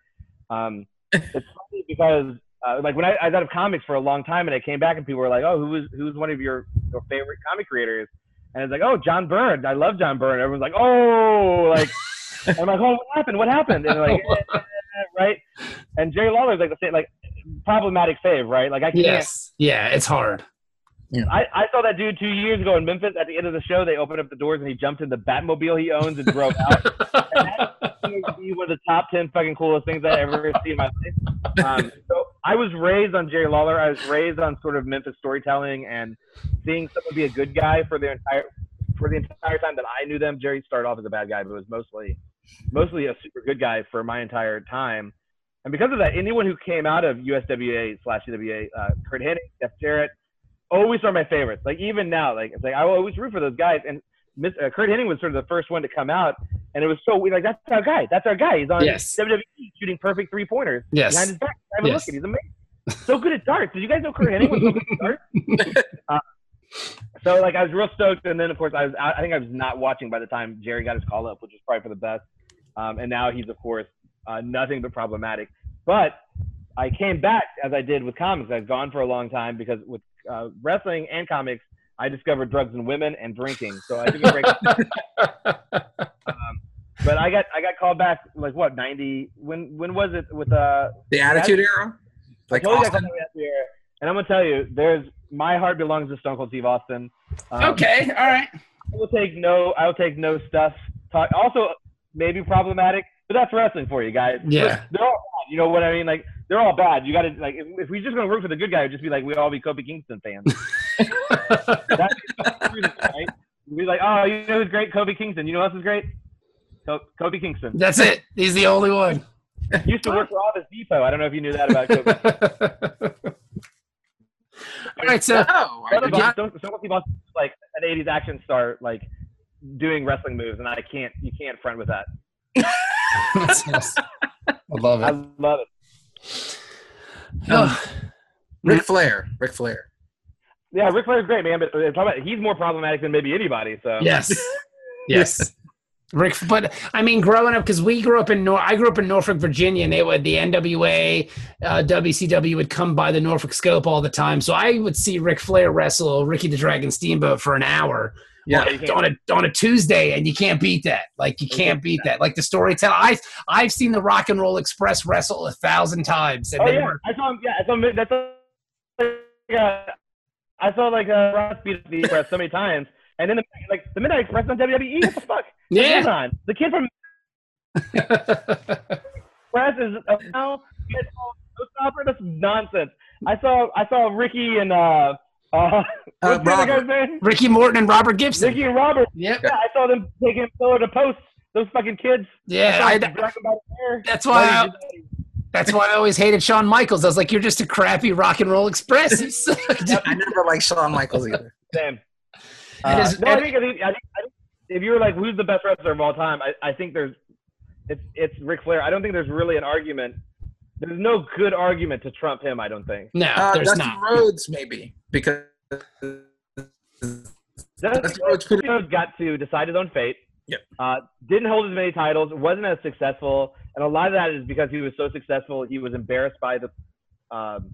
Speaker 4: Um, it's funny because, uh, like, when I, I was out of comics for a long time, and I came back, and people were like, "Oh, who was who's one of your, your favorite comic creators?" And it's like, "Oh, John Byrne. I love John Byrne." Everyone's like, "Oh, like." I'm like, "Oh, what happened? What happened?" And like, "Eh, eh, eh," right? And Jerry Lawler's like the same, like problematic fave, right? Like I can't.
Speaker 1: Yes. Yeah, it's hard.
Speaker 4: I, I saw that dude two years ago in Memphis. At the end of the show, they opened up the doors and he jumped in the Batmobile he owns and drove out. He was one of the top ten fucking coolest things I ever seen in my life. Um, so I was raised on Jerry Lawler. I was raised on sort of Memphis storytelling and seeing someone be a good guy for their entire for the entire time that I knew them. Jerry started off as a bad guy, but was mostly mostly a super good guy for my entire time. And because of that, anyone who came out of USWA slash UWA, uh, Curt Hennig, Jeff Jarrett, always are my favorites. Like even now, like it's like I will always root for those guys. And Miss, uh, Curt Hennig was sort of the first one to come out, and it was so weird. Like that's our guy. That's our guy. He's on
Speaker 1: Yes.
Speaker 4: WWE shooting perfect three pointers
Speaker 1: Yes.
Speaker 4: behind his back. Have a
Speaker 1: Yes.
Speaker 4: look at. He's amazing. so good at darts. Did you guys know Curt Hennig was so good at darts? Uh, so like I was real stoked, and then of course I was I I think I was not watching by the time Jerry got his call up, which was probably for the best. Um, and now he's of course uh, nothing but problematic. But I came back as I did with comics. I've gone for a long time because with uh, wrestling and comics, I discovered drugs and women and drinking. So I took a break. um, but I got I got called back like what ninety? When when was it with uh?
Speaker 3: The Attitude Era, like
Speaker 4: totally
Speaker 3: Austin.
Speaker 4: called back last year, and I'm gonna tell you, there's my heart belongs to Stone Cold Steve Austin. Um,
Speaker 1: okay, all right.
Speaker 4: I will take no. I will take no stuff. Talk, also, maybe problematic, but that's wrestling for you guys.
Speaker 1: Yeah.
Speaker 4: Look, they're all bad. You know what I mean? Like they're all bad. You got to like if, if we're just gonna root for the good guy, it'd just be like we all be Kofi Kingston fans. that's right. We'd be like, oh, you know who's great? Kofi Kingston. You know who else is great? Kofi Kingston.
Speaker 1: That's it. He's the only one.
Speaker 4: Used to work for Office Depot. I don't know if you knew that about Kofi.
Speaker 1: all right, so
Speaker 3: No, I
Speaker 4: Stone
Speaker 3: did not.
Speaker 4: Cold Steve Austin is like an '80s action star, like doing wrestling moves, and I can't. You can't front with that.
Speaker 1: I love it.
Speaker 4: I love it.
Speaker 1: Oh,
Speaker 3: Ric Flair. Ric Flair.
Speaker 4: Yeah, Ric Flair's great, man, but uh, about, he's more problematic than maybe anybody. So
Speaker 1: yes, yes. Rick, but I mean, growing up because we grew up in Nor, I grew up in Norfolk, Virginia, and they would the NWA, uh, WCW would come by the Norfolk Scope all the time. So I would see Ric Flair wrestle Ricky the Dragon Steamboat for an hour
Speaker 3: Yeah.
Speaker 1: on a on a Tuesday, and you can't beat that. Like you can't beat that. Like the storytelling. I I've seen the Rock and Roll Express wrestle a thousand times, and
Speaker 4: Oh yeah,
Speaker 1: were
Speaker 4: I saw him. Yeah, I saw. That's like, uh, I saw like uh, Ross beat the Express so many times, and then the, like the Midnight Express on WWE. What the fuck?
Speaker 1: yeah.
Speaker 4: On, the kid from Express is uh, now gets no stopper. That's nonsense. I saw I saw Ricky and uh uh what's the
Speaker 3: Robert.
Speaker 4: guy's name?
Speaker 1: Ricky Morton and Robert Gibson.
Speaker 4: Ricky and Robert.
Speaker 1: Yep.
Speaker 4: Yeah, I saw them taking pillow to post. Those fucking kids.
Speaker 1: Yeah.
Speaker 4: I
Speaker 1: I,
Speaker 4: saw them drag 'em by the hair.
Speaker 1: that's why. I, That's why I always hated Shawn Michaels. I was like, "You're just a crappy rock and roll express." You suck.
Speaker 3: I never liked Shawn Michaels either.
Speaker 4: Same. Uh,
Speaker 1: is-
Speaker 4: no, I think, I think, I think, I think if you were like, who's the best wrestler of all time? I, I think there's, it's it's Ric Flair. I don't think there's really an argument. There's no good argument to trump him. I don't think.
Speaker 1: No,
Speaker 3: Uh,
Speaker 1: there's
Speaker 3: Dusty
Speaker 1: not.
Speaker 3: Rhodes, maybe because
Speaker 4: Dusty
Speaker 3: Rhodes could-
Speaker 4: Rhodes got to decide his own fate.
Speaker 3: Yep.
Speaker 4: Uh, didn't hold as many titles. wasn't as successful, and a lot of that is because he was so successful. He was embarrassed by the um,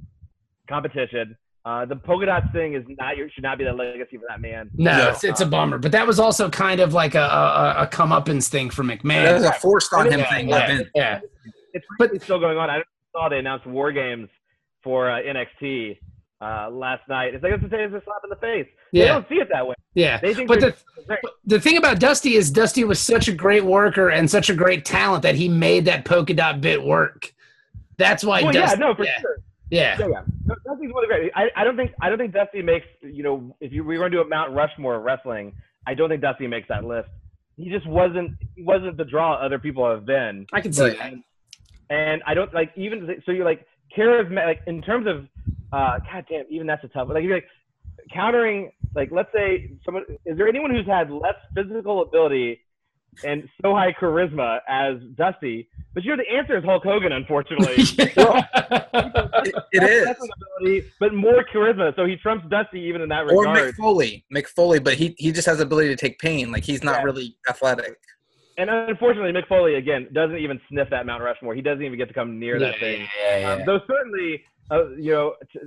Speaker 4: competition. Uh, the polka dots thing is not your should not be the legacy for that man.
Speaker 1: No,
Speaker 3: No.
Speaker 1: it's, it's a bummer. But that was also kind of like a a, a comeuppance thing for
Speaker 3: that
Speaker 1: McMahon.
Speaker 3: was a forced on him
Speaker 1: Yeah,
Speaker 3: thing. by
Speaker 1: yeah,
Speaker 3: Vince.
Speaker 1: yeah.
Speaker 4: it's
Speaker 1: But-
Speaker 4: really still going on. I don't saw they announced War Games for uh, NXT uh, last night. It's like it's a, it's a slap in the face. They
Speaker 1: Yeah,
Speaker 4: don't see it that way.
Speaker 1: yeah.
Speaker 4: They think
Speaker 1: But the but the thing about Dusty is Dusty was such a great worker and such a great talent that he made that polka dot bit work. That's why
Speaker 4: Well, yeah,
Speaker 1: Dusty.
Speaker 4: no, for
Speaker 1: yeah,
Speaker 4: sure.
Speaker 1: yeah.
Speaker 4: Yeah, yeah. No, Dusty's really great. I, I don't think I don't think Dusty makes you know if you we were going to do a Mount Rushmore of wrestling, I don't think Dusty makes that list. He just wasn't he wasn't the draw other people have been.
Speaker 1: I can see that.
Speaker 4: And I don't like even so you're like charismatic like in terms of uh god damn even that's a tough like you're like countering like let's say someone is there anyone who's had less physical ability and so high charisma as Dusty? But you know the answer is Hulk Hogan, unfortunately.
Speaker 3: It, it
Speaker 4: Less
Speaker 3: is.
Speaker 4: wrestling ability, but more charisma. So he trumps Dusty even in that
Speaker 3: Or
Speaker 4: regard.
Speaker 3: Mick Foley. Mick Foley, but he, he just has the ability to take pain. Like he's not
Speaker 4: Yeah.
Speaker 3: really athletic.
Speaker 4: And unfortunately, Mick Foley again doesn't even sniff that Mount Rushmore. He doesn't even get to come near that thing.
Speaker 1: Yeah, yeah,
Speaker 4: Um, though certainly, uh, you know, t-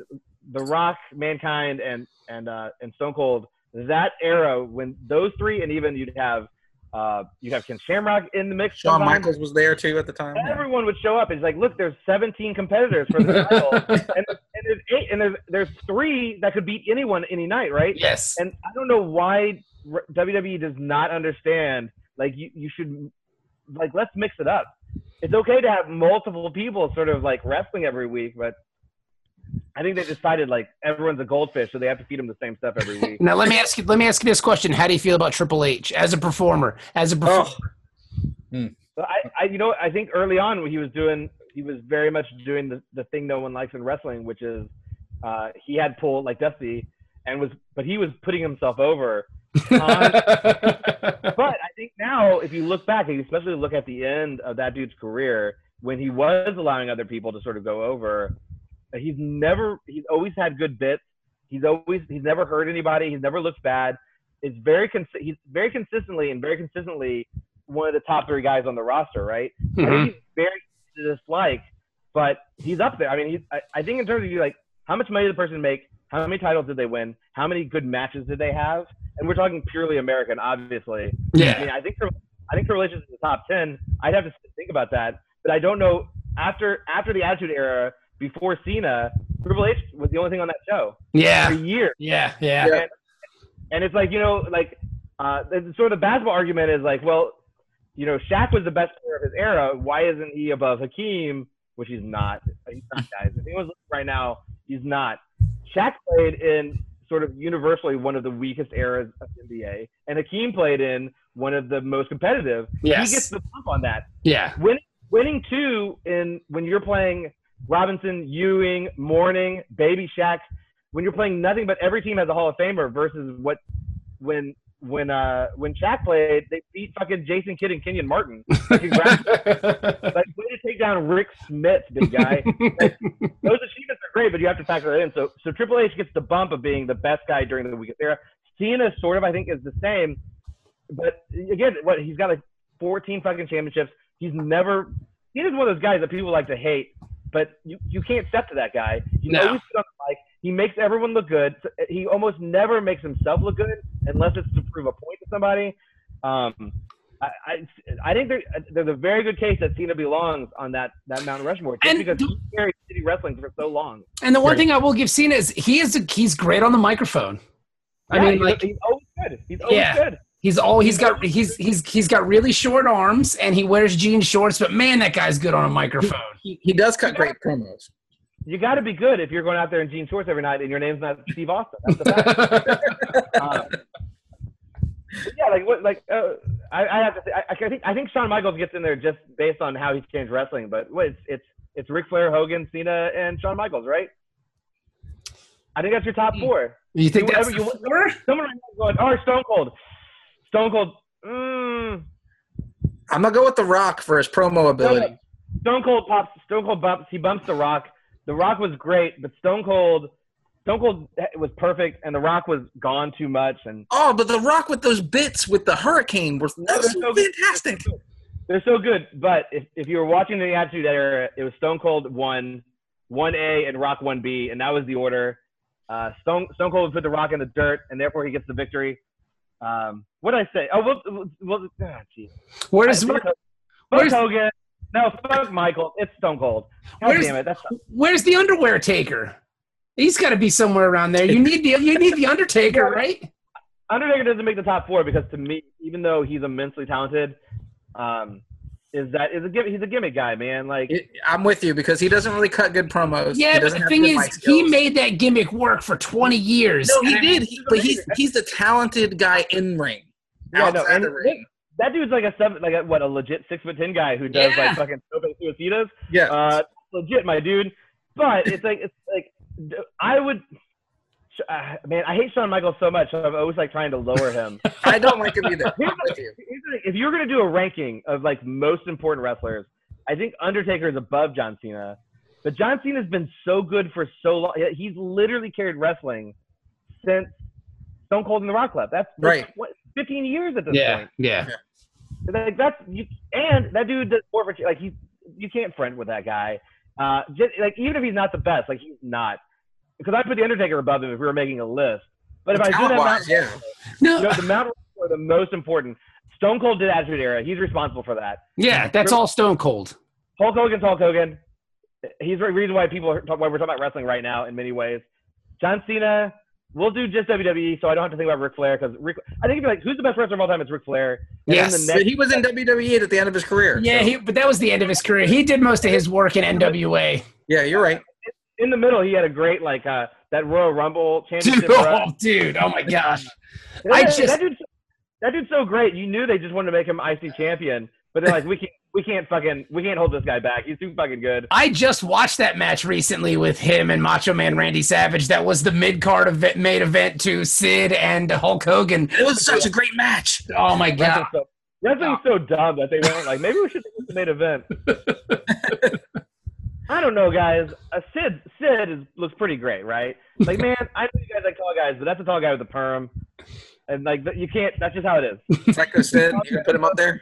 Speaker 4: The Rock, Mankind, and and uh, and Stone Cold, that era when those three, and even you'd have uh, you'd have Ken Shamrock in the mix.
Speaker 3: Shawn
Speaker 4: sometimes.
Speaker 3: Michaels was there too at the time.
Speaker 4: Everyone would show up. It's like, look, there's 17 competitors for the title, and, and there's eight, and there's there's three that could beat anyone any night, right?
Speaker 1: Yes.
Speaker 4: And I don't know why WWE does not understand. Like you, you should, like let's mix it up. It's okay to have multiple people sort of like wrestling every week, but I think they decided like everyone's a goldfish, so they have to feed them the same stuff every week.
Speaker 1: Now let me ask you. Let me ask you this question: How do you feel about Triple H as a performer? As a performer,
Speaker 3: Oh,
Speaker 4: So I, I, you know, I think early on when he was doing he was very much doing the, the thing no one likes in wrestling, which is uh, he had pull like Dusty, and was but he was putting himself over. On, but I think now, if you look back, especially look at the end of that dude's career, when he was allowing other people to sort of go over, he's never, he's always had good bits. He's always, he's never hurt anybody. He's never looked bad. It's very, cons- he's very consistently and very consistently one of the top three guys on the roster, right? I
Speaker 1: Mhm.
Speaker 4: think he's very to dislike, but he's up there. I mean, he's, I, I think in terms of you, like, how much money did the person make? How many titles did they win? How many good matches did they have? And we're talking purely American, obviously. I
Speaker 1: yeah.
Speaker 4: mean, I think Tri- I think Triple H is in the top ten. I'd have to think about that, but I don't know. After after the Attitude Era, before Cena, Triple H was the only thing on that show
Speaker 1: Yeah.
Speaker 4: for years.
Speaker 1: Yeah. Yeah.
Speaker 3: Yeah.
Speaker 4: And it's like you know, like uh, the, sort of the basketball argument is like, well, you know, Shaq was the best player of his era. Why isn't he above Hakeem? Which he's not. He's not, guys. If anyone's looking right now, he's not. Shaq played in sort of universally one of the weakest eras of the NBA, and Hakeem played in one of the most competitive.
Speaker 1: Yes.
Speaker 4: He gets the bump on that.
Speaker 1: Yeah.
Speaker 4: Winning, winning two in when you're playing Robinson, Ewing, Mourning, Baby Shaq, when you're playing nothing but every team has a Hall of Famer versus what when when uh when Shaq played, they beat fucking Jason Kidd and Kenyon Martin. Like, congrats. like way to take down Rik Smits, big guy. Those achievements are great, but you have to factor that in. So so Triple H gets the bump of being the best guy during the weakest era. Cena sort of I think is the same, but again, what he's got like 14 fucking championships. He's never Cena's one of those guys that people like to hate, but you, you can't step to that guy. He's
Speaker 1: No.
Speaker 4: always good on the mic. He makes everyone look good. He almost never makes himself look good unless it's to prove a point to somebody. Um, I, I, I think there, there's a very good case that Cena belongs on that, that Mount Rushmore just
Speaker 1: And
Speaker 4: because
Speaker 1: do-
Speaker 4: he carried city wrestling for so long.
Speaker 1: And the one
Speaker 3: Right.
Speaker 1: thing I will give Cena is he is a, he's great on the microphone. I
Speaker 4: Yeah,
Speaker 1: mean,
Speaker 4: he's,
Speaker 1: like
Speaker 4: he's always good. He's always
Speaker 1: Yeah.
Speaker 4: good.
Speaker 1: he's all he's got he's he's he's got really short arms and he wears jean shorts, but man, that guy's good on a microphone.
Speaker 3: He, he does cut great promos.
Speaker 4: You got to be good if you're going out there in jean shorts every night and your name's not Steve Austin. That's the fact. Um, yeah, like what, like uh, I, I have to say, I, I think I think Shawn Michaels gets in there just based on how he's changed wrestling. But what, it's it's it's Ric Flair, Hogan, Cena, and Shawn Michaels, right? I think that's your top four.
Speaker 1: you think
Speaker 4: You-
Speaker 1: that's
Speaker 4: you-
Speaker 1: the four?
Speaker 4: Someone right now is going, oh, Stone Cold, Stone Cold. Mm,
Speaker 3: I'm gonna go with The Rock for his promo ability.
Speaker 4: Stone Cold pops. Stone Cold bumps. He bumps The Rock. The Rock was great, but Stone Cold, Stone Cold was perfect, and The Rock was gone too much. And
Speaker 3: Oh, but The Rock with those bits with the Hurricane was that was
Speaker 4: they're so good.
Speaker 3: fantastic.
Speaker 4: They're so good. But if, if you were watching the Attitude Era, it was Stone Cold one, one A, and Rock one B, and that was the order. Uh, Stone Stone Cold would put The Rock in the dirt, and therefore he gets the victory. Um, what did I say? Oh, well, well, well ah, jeez.
Speaker 1: Where's
Speaker 4: Fuck Fuck
Speaker 1: where's-
Speaker 4: Hogan. No, fuck Michael. It's Stone Cold. God
Speaker 1: Where's-
Speaker 4: damn it. That's
Speaker 1: where's the underwear taker? He's got to be somewhere around there. You need the you need the Undertaker, right?
Speaker 4: Undertaker doesn't make the top four because to me, even though he's immensely talented, um, is that is a gimm- he's a gimmick guy, man. Like
Speaker 3: It- I'm with you because he doesn't really cut good promos.
Speaker 1: Yeah,
Speaker 3: He
Speaker 1: but the thing is, he made that gimmick work for 20 years.
Speaker 3: No, he
Speaker 1: And-
Speaker 3: did. He, but he's he's the talented guy in ring.
Speaker 4: Yeah, no,
Speaker 3: outside
Speaker 4: and
Speaker 3: the ring.
Speaker 4: That dude's like a seven, like a, what a legit six foot ten guy who does
Speaker 1: Yeah.
Speaker 4: like fucking tope suicidas.
Speaker 3: Yeah.
Speaker 4: Uh, legit, my dude. But it's like it's like I would. Uh, man, I hate Shawn Michaels so much. I'm always like trying to lower him.
Speaker 3: I don't like him either.
Speaker 4: Here's
Speaker 3: I'm with you.
Speaker 4: Here's the thing, if you're gonna do a ranking of like most important wrestlers, I think Undertaker is above John Cena. But John Cena's been so good for so long. He's literally carried wrestling since Stone Cold and the Rock Club. That's that's
Speaker 3: Right.
Speaker 4: what, 15 years at this
Speaker 1: yeah,
Speaker 4: point.
Speaker 1: yeah.
Speaker 4: Like that's you, and that dude does more for like he you can't friend with that guy. Uh, just, like even if he's not the best, like he's not. Because I put the Undertaker above him if we were making a list. But if I do that,
Speaker 3: Talent-wise,
Speaker 4: Mount,
Speaker 3: yeah.
Speaker 1: No,
Speaker 4: you know, the Mount Rushmore are the most important. Stone Cold did Attitude Era. He's responsible for that.
Speaker 1: yeah, that's all Stone Cold.
Speaker 4: Hulk Hogan's Hulk Hogan. He's the reason why people are talk, why we're talking about wrestling right now in many ways. John Cena. We'll do just WWE, so I don't have to think about Ric Flair because Ric, I think if you're like, who's the best wrestler of all time? It's Ric Flair. And
Speaker 1: Yes.
Speaker 4: The next,
Speaker 3: he was in WWE at the end of his career.
Speaker 1: Yeah,
Speaker 3: so-
Speaker 1: he, but that was the end of his career. He did most of his work in NWA.
Speaker 3: yeah, you're right.
Speaker 4: in the middle, he had a great like uh, that Royal Rumble championship.
Speaker 1: Dude, oh, dude, oh my gosh.
Speaker 4: that,
Speaker 1: I
Speaker 4: that
Speaker 1: just-
Speaker 4: dude's, that dude's so great. You knew they just wanted to make him IC champion, but they're like, we can't we can't fucking we can't hold this guy back. He's too fucking good.
Speaker 1: I just watched that match recently with him and Macho Man Randy Savage. That was the mid card event, main event to Sid and Hulk Hogan.
Speaker 3: It was such a great match.
Speaker 1: Oh my god!
Speaker 4: Wrestling's so, wrestling's so dumb that they went like maybe we should make this the main event. I don't know, guys. Uh, Sid Sid is, looks pretty great, right? Like, man, I know you guys like tall guys, but that's a tall guy with a perm, and like you can't. That's just how it is.
Speaker 3: Psycho Sid, you gonna put him up there?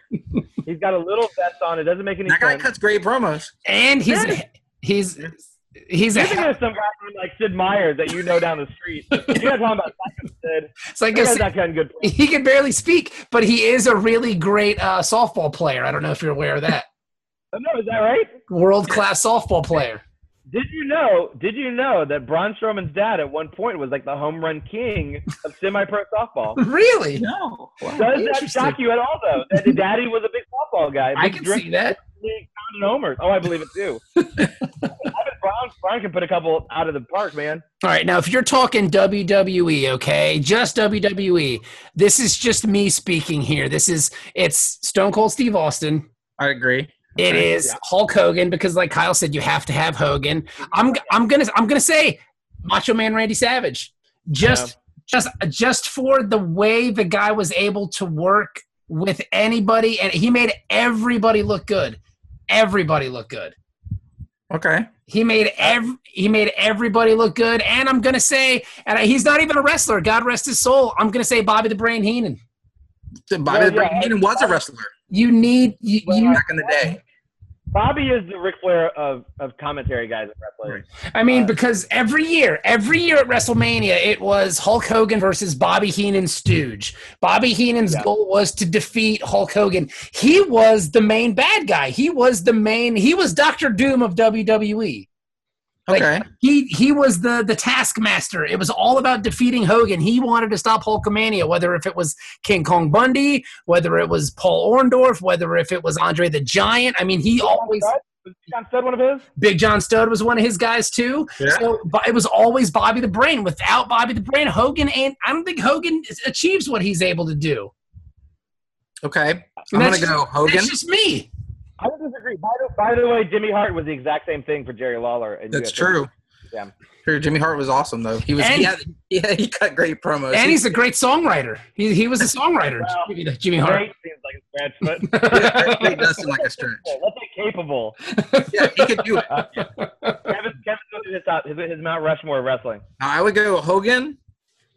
Speaker 4: He's got a little vest on. It doesn't make any
Speaker 3: That guy cuts great promos.
Speaker 1: And he's
Speaker 4: Yeah.
Speaker 1: he's he's
Speaker 4: You're
Speaker 1: a,
Speaker 4: thinking of some guy named like Sid Meier's that you know down the street. You're not talking about Psycho Sid.
Speaker 1: it's like
Speaker 4: That
Speaker 1: a,
Speaker 4: guy's not cutting good.
Speaker 1: he can barely speak, but he is a really great uh, softball player. I don't know if you're aware of that.
Speaker 4: Oh, no, is that right?
Speaker 1: World class softball player.
Speaker 4: Did you know? Did you know that Braun Strowman's dad at one point was like the home run king of semi-pro softball?
Speaker 1: Really?
Speaker 3: No.
Speaker 4: Does that shock you at all, though? That his daddy was a big football guy.
Speaker 1: I can
Speaker 4: drink-
Speaker 1: see that.
Speaker 4: League pounding homers. Oh, I believe it too. I bet Braun, Braun can put a couple out of the park, man.
Speaker 1: All right, now if you're talking WWE, okay, just WWE, this is just me speaking here. This is it's Stone Cold Steve Austin.
Speaker 3: I agree.
Speaker 1: It
Speaker 3: Okay.
Speaker 1: is
Speaker 4: Yeah.
Speaker 1: Hulk Hogan because, like Kyle said, you have to have Hogan. I'm I'm gonna I'm gonna say Macho Man Randy Savage. Just just just for the way the guy was able to work with anybody, and he made everybody look good. Everybody look good.
Speaker 3: Okay.
Speaker 1: He made uh, every he made everybody look good, and I'm gonna say, and he's not even a wrestler. God rest his soul. I'm gonna say Bobby the Brain Heenan.
Speaker 3: Bobby
Speaker 4: Well,
Speaker 3: the Brain
Speaker 4: yeah.
Speaker 3: Heenan was a wrestler
Speaker 1: You need you,
Speaker 4: Well,
Speaker 1: you
Speaker 3: back in the day.
Speaker 4: Bobby is the Ric Flair of, of commentary guys in wrestling.
Speaker 1: I mean,
Speaker 4: Uh,
Speaker 1: because every year, every year at WrestleMania, it was Hulk Hogan versus Bobby Heenan's Stooge. Bobby Heenan's
Speaker 4: Yeah.
Speaker 1: goal was to defeat Hulk Hogan. He was the main bad guy. He was the main. He was Doctor Doom of WWE. Like,
Speaker 3: Okay.
Speaker 1: He he was the the taskmaster. It was all about defeating Hogan. He wanted to stop Hulkamania, whether if it was King Kong Bundy, whether it was Paul Orndorff, whether if it was Andre the Giant. I mean, he always
Speaker 4: Was John Studd one of his?
Speaker 1: Big John Studd was one of his guys too.
Speaker 3: Yeah.
Speaker 1: So but it was always Bobby the Brain. Without Bobby the Brain, Hogan and I don't think Hogan achieves what he's able to do.
Speaker 3: Okay. I'm gonna
Speaker 1: that's
Speaker 3: go Hogan.
Speaker 1: That's just me.
Speaker 4: I would disagree. By the, by the way, Jimmy Hart was the exact same thing for Jerry Lawler. in
Speaker 3: That's
Speaker 4: UFC.
Speaker 3: true.
Speaker 4: Yeah.
Speaker 3: True. Jimmy Hart was awesome though. He was.
Speaker 1: And-
Speaker 3: he had, yeah. He cut great promos.
Speaker 1: And he's a great songwriter. He, he was a songwriter,
Speaker 4: Well,
Speaker 1: Jimmy, Jimmy Hart.
Speaker 4: Great seems like a stretch, but
Speaker 3: he does seem like a stretch.
Speaker 4: let's say capable.
Speaker 3: Yeah, he could do it.
Speaker 4: Uh, Kevin, Kevin goes to his top, his, his Mount Rushmore wrestling.
Speaker 3: I would go Hogan.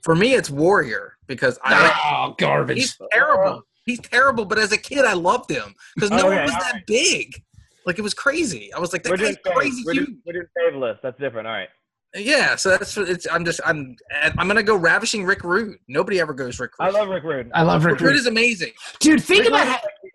Speaker 3: For me, it's Warrior because I
Speaker 1: oh, garbage.
Speaker 3: He's terrible. He's terrible, but as a kid, I loved him because no
Speaker 4: Okay,
Speaker 3: one was that
Speaker 4: right.
Speaker 3: big. Like it was crazy. I was like, that
Speaker 4: We're
Speaker 3: guy's
Speaker 4: doing fave.
Speaker 3: crazy
Speaker 4: We're
Speaker 3: huge.
Speaker 4: doing, we're doing fave list. That's different. All right.
Speaker 3: Yeah, so that's it's. I'm just. I'm. I'm gonna go ravishing Rick Rude. Nobody ever goes Rick Rude.
Speaker 4: I love Rick Rude.
Speaker 1: I love Rick
Speaker 3: Rick Rude
Speaker 1: Rude.
Speaker 3: is amazing.
Speaker 1: Dude, think
Speaker 4: Rick
Speaker 1: about
Speaker 4: Rude
Speaker 1: how.
Speaker 4: is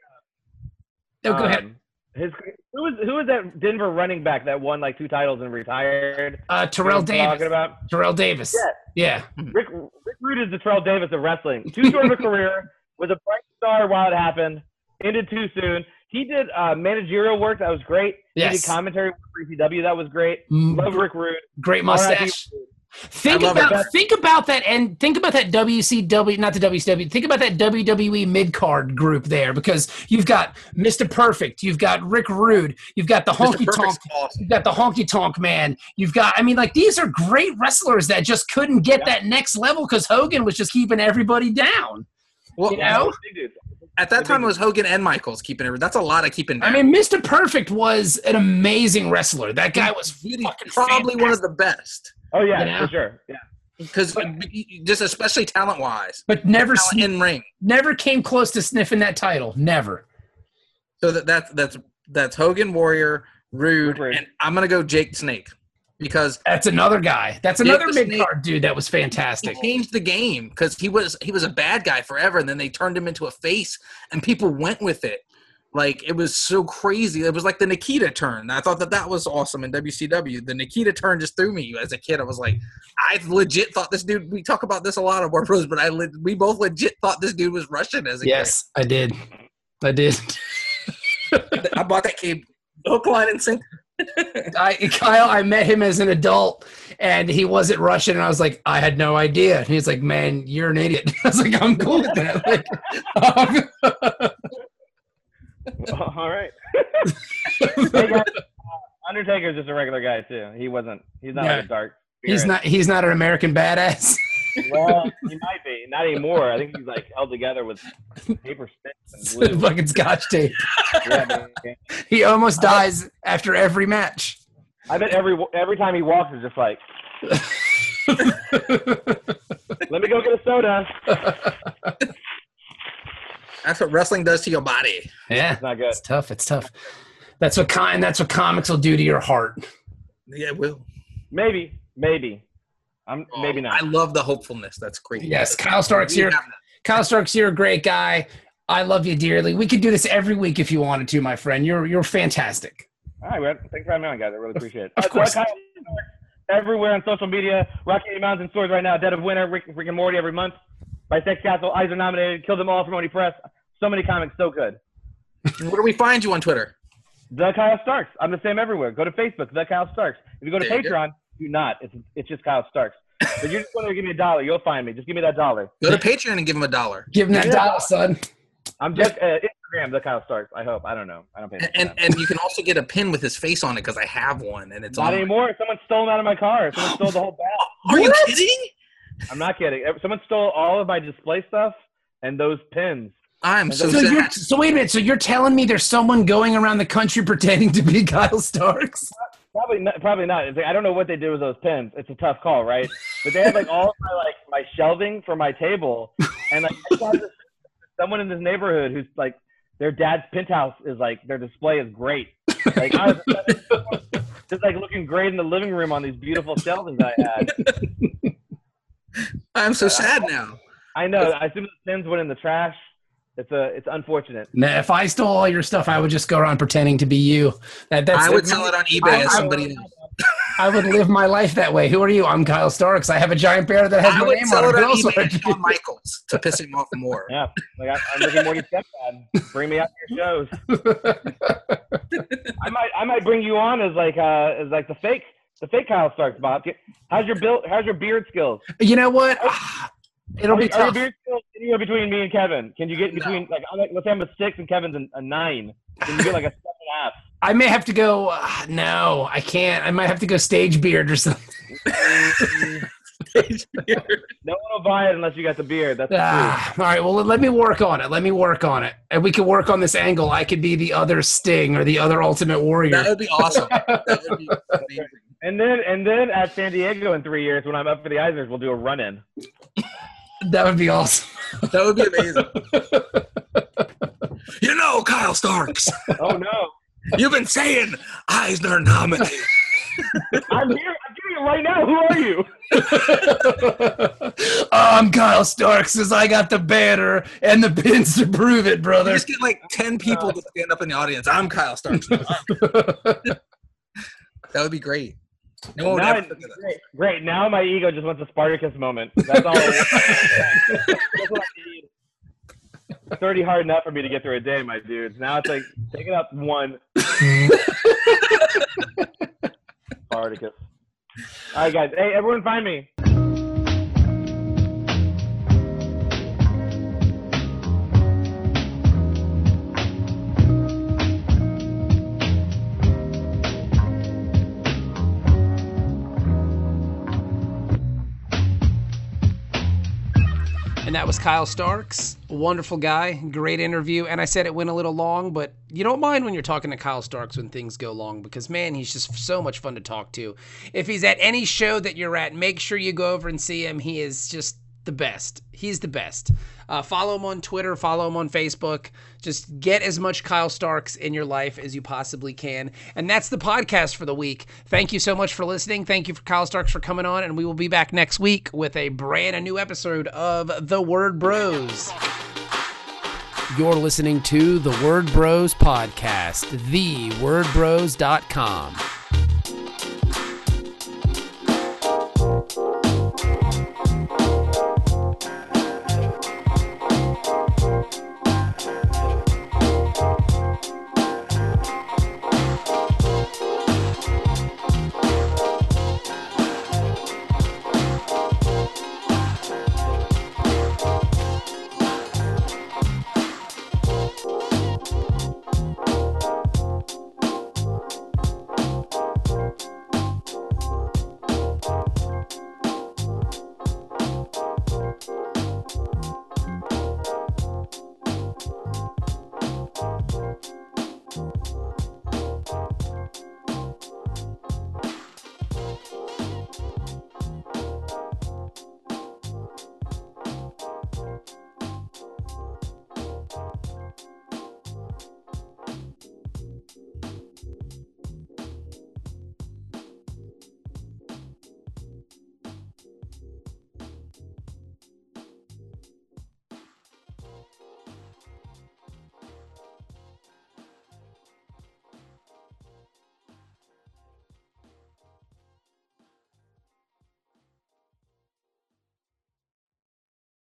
Speaker 1: No,
Speaker 4: like,
Speaker 1: go ahead.
Speaker 4: um, His who was who was that Denver running back that won like two titles and retired?
Speaker 1: Uh, Terrell
Speaker 4: You know what I'm
Speaker 1: Davis.
Speaker 4: Talking about
Speaker 1: Terrell Davis. Yeah.
Speaker 4: Rick Rick Rude is the Terrell Davis of wrestling. Too short of a career, was a bright star while it happened, ended too soon. He did uh, managerial work that was great. He did commentary work for ECW that was great.
Speaker 1: Mm,
Speaker 4: Love Rick Rude.
Speaker 1: Great mustache. Think about
Speaker 4: it.
Speaker 1: think about that and think about that WCW not the WCW think about that WWE mid card group there because you've got Mr. Perfect you've got Rick Rude you've got the honky tonk
Speaker 3: awesome.
Speaker 1: you've got the honky tonk man you've got I mean like these are great wrestlers that just couldn't get
Speaker 4: Yeah.
Speaker 1: that next level because Hogan was just keeping everybody down
Speaker 3: Well,
Speaker 1: you know?
Speaker 3: At that time it was Hogan and Michaels keeping it. That's a lot of keeping.
Speaker 1: I mean Mr. Perfect was an amazing wrestler that guy was
Speaker 3: Really,
Speaker 1: fucking
Speaker 3: probably one of the best
Speaker 4: Oh yeah,
Speaker 1: You know?
Speaker 4: for sure. Yeah.
Speaker 3: because just especially talent wise,
Speaker 1: but never
Speaker 3: talent
Speaker 1: sni-
Speaker 3: in ring.
Speaker 1: never came close to sniffing that title never
Speaker 3: So that that's that's that's Hogan, Warrior, Rude,
Speaker 4: Rude.
Speaker 3: and I'm gonna go Jake Snake because
Speaker 1: That's another guy. That's another
Speaker 3: the
Speaker 1: mid card dude that was
Speaker 3: he
Speaker 1: fantastic.
Speaker 3: changed the game because he was he was a bad guy forever, and then they turned him into a face, and people went with it. Like it was so crazy. It was like the Nikita turn. I thought that that was awesome in WCW. The Nikita turn just threw me as a kid. I was like, I legit thought this dude. We talk about this a lot of Word Bros, but I le- we both legit thought this dude was Russian as a
Speaker 1: Yes, I did. I did.
Speaker 3: I bought that cape, hook, line, and sinker.
Speaker 1: I Kyle, I met him as an adult and he wasn't Russian and I was like, I had no idea. And he's like, Man, you're an idiot. I was like, I'm cool with that. Like, um,
Speaker 4: All right. hey guys, uh, Undertaker's just a regular guy too. He wasn't. He's not
Speaker 1: Yeah.
Speaker 4: like a dark.
Speaker 1: He's
Speaker 4: spirit.
Speaker 1: not. He's not an American badass.
Speaker 4: Well, he might be. Not anymore. I think he's like held together with paper sticks and glue.
Speaker 1: Fucking scotch tape.
Speaker 4: Yeah.
Speaker 1: He almost dies after every match.
Speaker 4: I bet every every time he walks, is just like, let me go get a soda.
Speaker 3: That's what wrestling does to your body.
Speaker 1: Yeah,
Speaker 4: It's not good.
Speaker 1: it's tough. It's tough. That's what kind. That's what comics will do to your heart.
Speaker 3: Yeah, it will.
Speaker 4: Maybe, maybe. I'm maybe not.
Speaker 3: I love the hopefulness. That's great.
Speaker 1: Yes, Kyle Stark's
Speaker 3: We
Speaker 1: here. Kyle Starks, you're a great guy. I love you dearly. We could do this every week if you wanted to, my friend. You're you're fantastic.
Speaker 4: All right, well, thanks for having me on, guys. I really appreciate it.
Speaker 1: Of
Speaker 4: Uh,
Speaker 1: course.
Speaker 4: Kyle Starks, Everywhere on social media, Rock Candy Mountain's in stores right now. Dead of Winter, Rick, Rick and Morty every month. By Sex Castle, Eisner nominated. Kill them all from Oni Press. So many comics, so good.
Speaker 3: Where do we find you on Twitter?
Speaker 4: The Kyle Starks. I'm the same everywhere. Go to Facebook, The Kyle Starks. If you go to
Speaker 3: There you go.
Speaker 4: Patreon, do not. It's it's just Kyle Starks. But you're just want to give me a dollar, you'll find me. Just give me that dollar.
Speaker 3: Go to Patreon and give him a dollar.
Speaker 1: Give him that
Speaker 4: Yeah.
Speaker 1: dollar, son.
Speaker 4: I'm just uh, Instagram, The Kyle Starks. I hope. I don't know. I don't pay
Speaker 3: And, and and you can also get a pin with his face on it because I have one and it's
Speaker 4: not
Speaker 3: on.
Speaker 4: anymore. Someone stole them out of my car. Someone stole the whole bag.
Speaker 3: Are you
Speaker 1: What?
Speaker 3: kidding?
Speaker 4: I'm not kidding. Someone stole all of my display stuff and those pins.
Speaker 3: I'm so,
Speaker 1: So, you're,
Speaker 3: sad.
Speaker 1: so wait a minute. So you're telling me there's someone going around the country pretending to be Kyle Starks?
Speaker 4: Probably not. Probably not. It's like, I don't know what they did with those pins. It's a tough call, right? But they had like all my like my shelving for my table, and like I saw this, someone in this neighborhood who's like their dad's penthouse is like their display is great. Like I was just like looking great in the living room on these beautiful shelvings I had.
Speaker 3: I'm so sad now.
Speaker 4: I know. I assume the pins went in the trash. It's a. It's unfortunate.
Speaker 1: Nah, if I stole all your stuff, I would just go around pretending to be you. That that's
Speaker 3: I would sell it on eBay
Speaker 1: I-
Speaker 3: as
Speaker 1: I-
Speaker 3: somebody else.
Speaker 1: I would live my life that way. Who are you? I'm Kyle Starks. I have a giant bear that has
Speaker 3: I
Speaker 1: my
Speaker 3: would
Speaker 1: name
Speaker 3: sell
Speaker 1: on
Speaker 3: it
Speaker 1: it.
Speaker 3: On eBay to
Speaker 1: do?
Speaker 3: Michaels to piss him off more.
Speaker 4: Yeah. Like I, I'm looking more stepdad. Bring me out to your shows. I might. I might bring you on as like uh as like the fake the fake Kyle Starks, Bob. How's your build? How's your beard skills?
Speaker 1: You know what? It'll be
Speaker 4: are your
Speaker 1: tough.
Speaker 4: beard skills anywhere between me and Kevin? Can you get between like I'm like let's say I'm a six and Kevin's a, a nine? Can you get like a seven and a half?
Speaker 1: I may have to go. Uh, no, I can't. I might have to go stage beard or something.
Speaker 4: No one will buy it unless you got the beard. That's the.
Speaker 1: Ah, all right. Well, let me work on it. Let me work on it, and we can work on this angle. I could be the other Sting or the other Ultimate Warrior.
Speaker 3: That would be awesome. That would be amazing.
Speaker 4: And then and then at San Diego in three years when I'm up for the Eisners, we'll do a run in.
Speaker 1: That would be awesome.
Speaker 3: That would be amazing. you know, Kyle Starks,
Speaker 4: Oh no.
Speaker 3: you've been saying Eisner nominated.
Speaker 4: I'm here. I'm doing it right now. Who are you?
Speaker 1: I'm um, Kyle Starks, as I got the banner and the pins to prove it, brother.
Speaker 3: You
Speaker 1: brother.
Speaker 3: just get like 10 people to stand up in the audience. I'm Kyle Starks. That would be great. No
Speaker 4: Now,
Speaker 3: ever look
Speaker 4: great, great. Now my ego just wants a Spartacus moment. That's all. That's what I need. It's already hard enough for me to get through a day, my dudes. Now it's like take it up one. Spartacus. All right, guys. Hey, everyone, find me.
Speaker 5: That was Kyle Starks. Wonderful guy. Great interview. And I said it went a little long, but you don't mind when you're talking to Kyle Starks when things go long because, man, he's just so much fun to talk to. If he's at any show that you're at, make sure you go over and see him. He is just the best. He's the best. Uh, follow him on Twitter, follow him on Facebook. Just get as much Kyle Starks in your life as you possibly can. And that's the podcast for the week. Thank you so much for listening. Thank you for Kyle Starks for coming on. And we will be back next week with a brand new episode of The Word Bros. You're listening to the Word Bros podcast, thewordbros.com.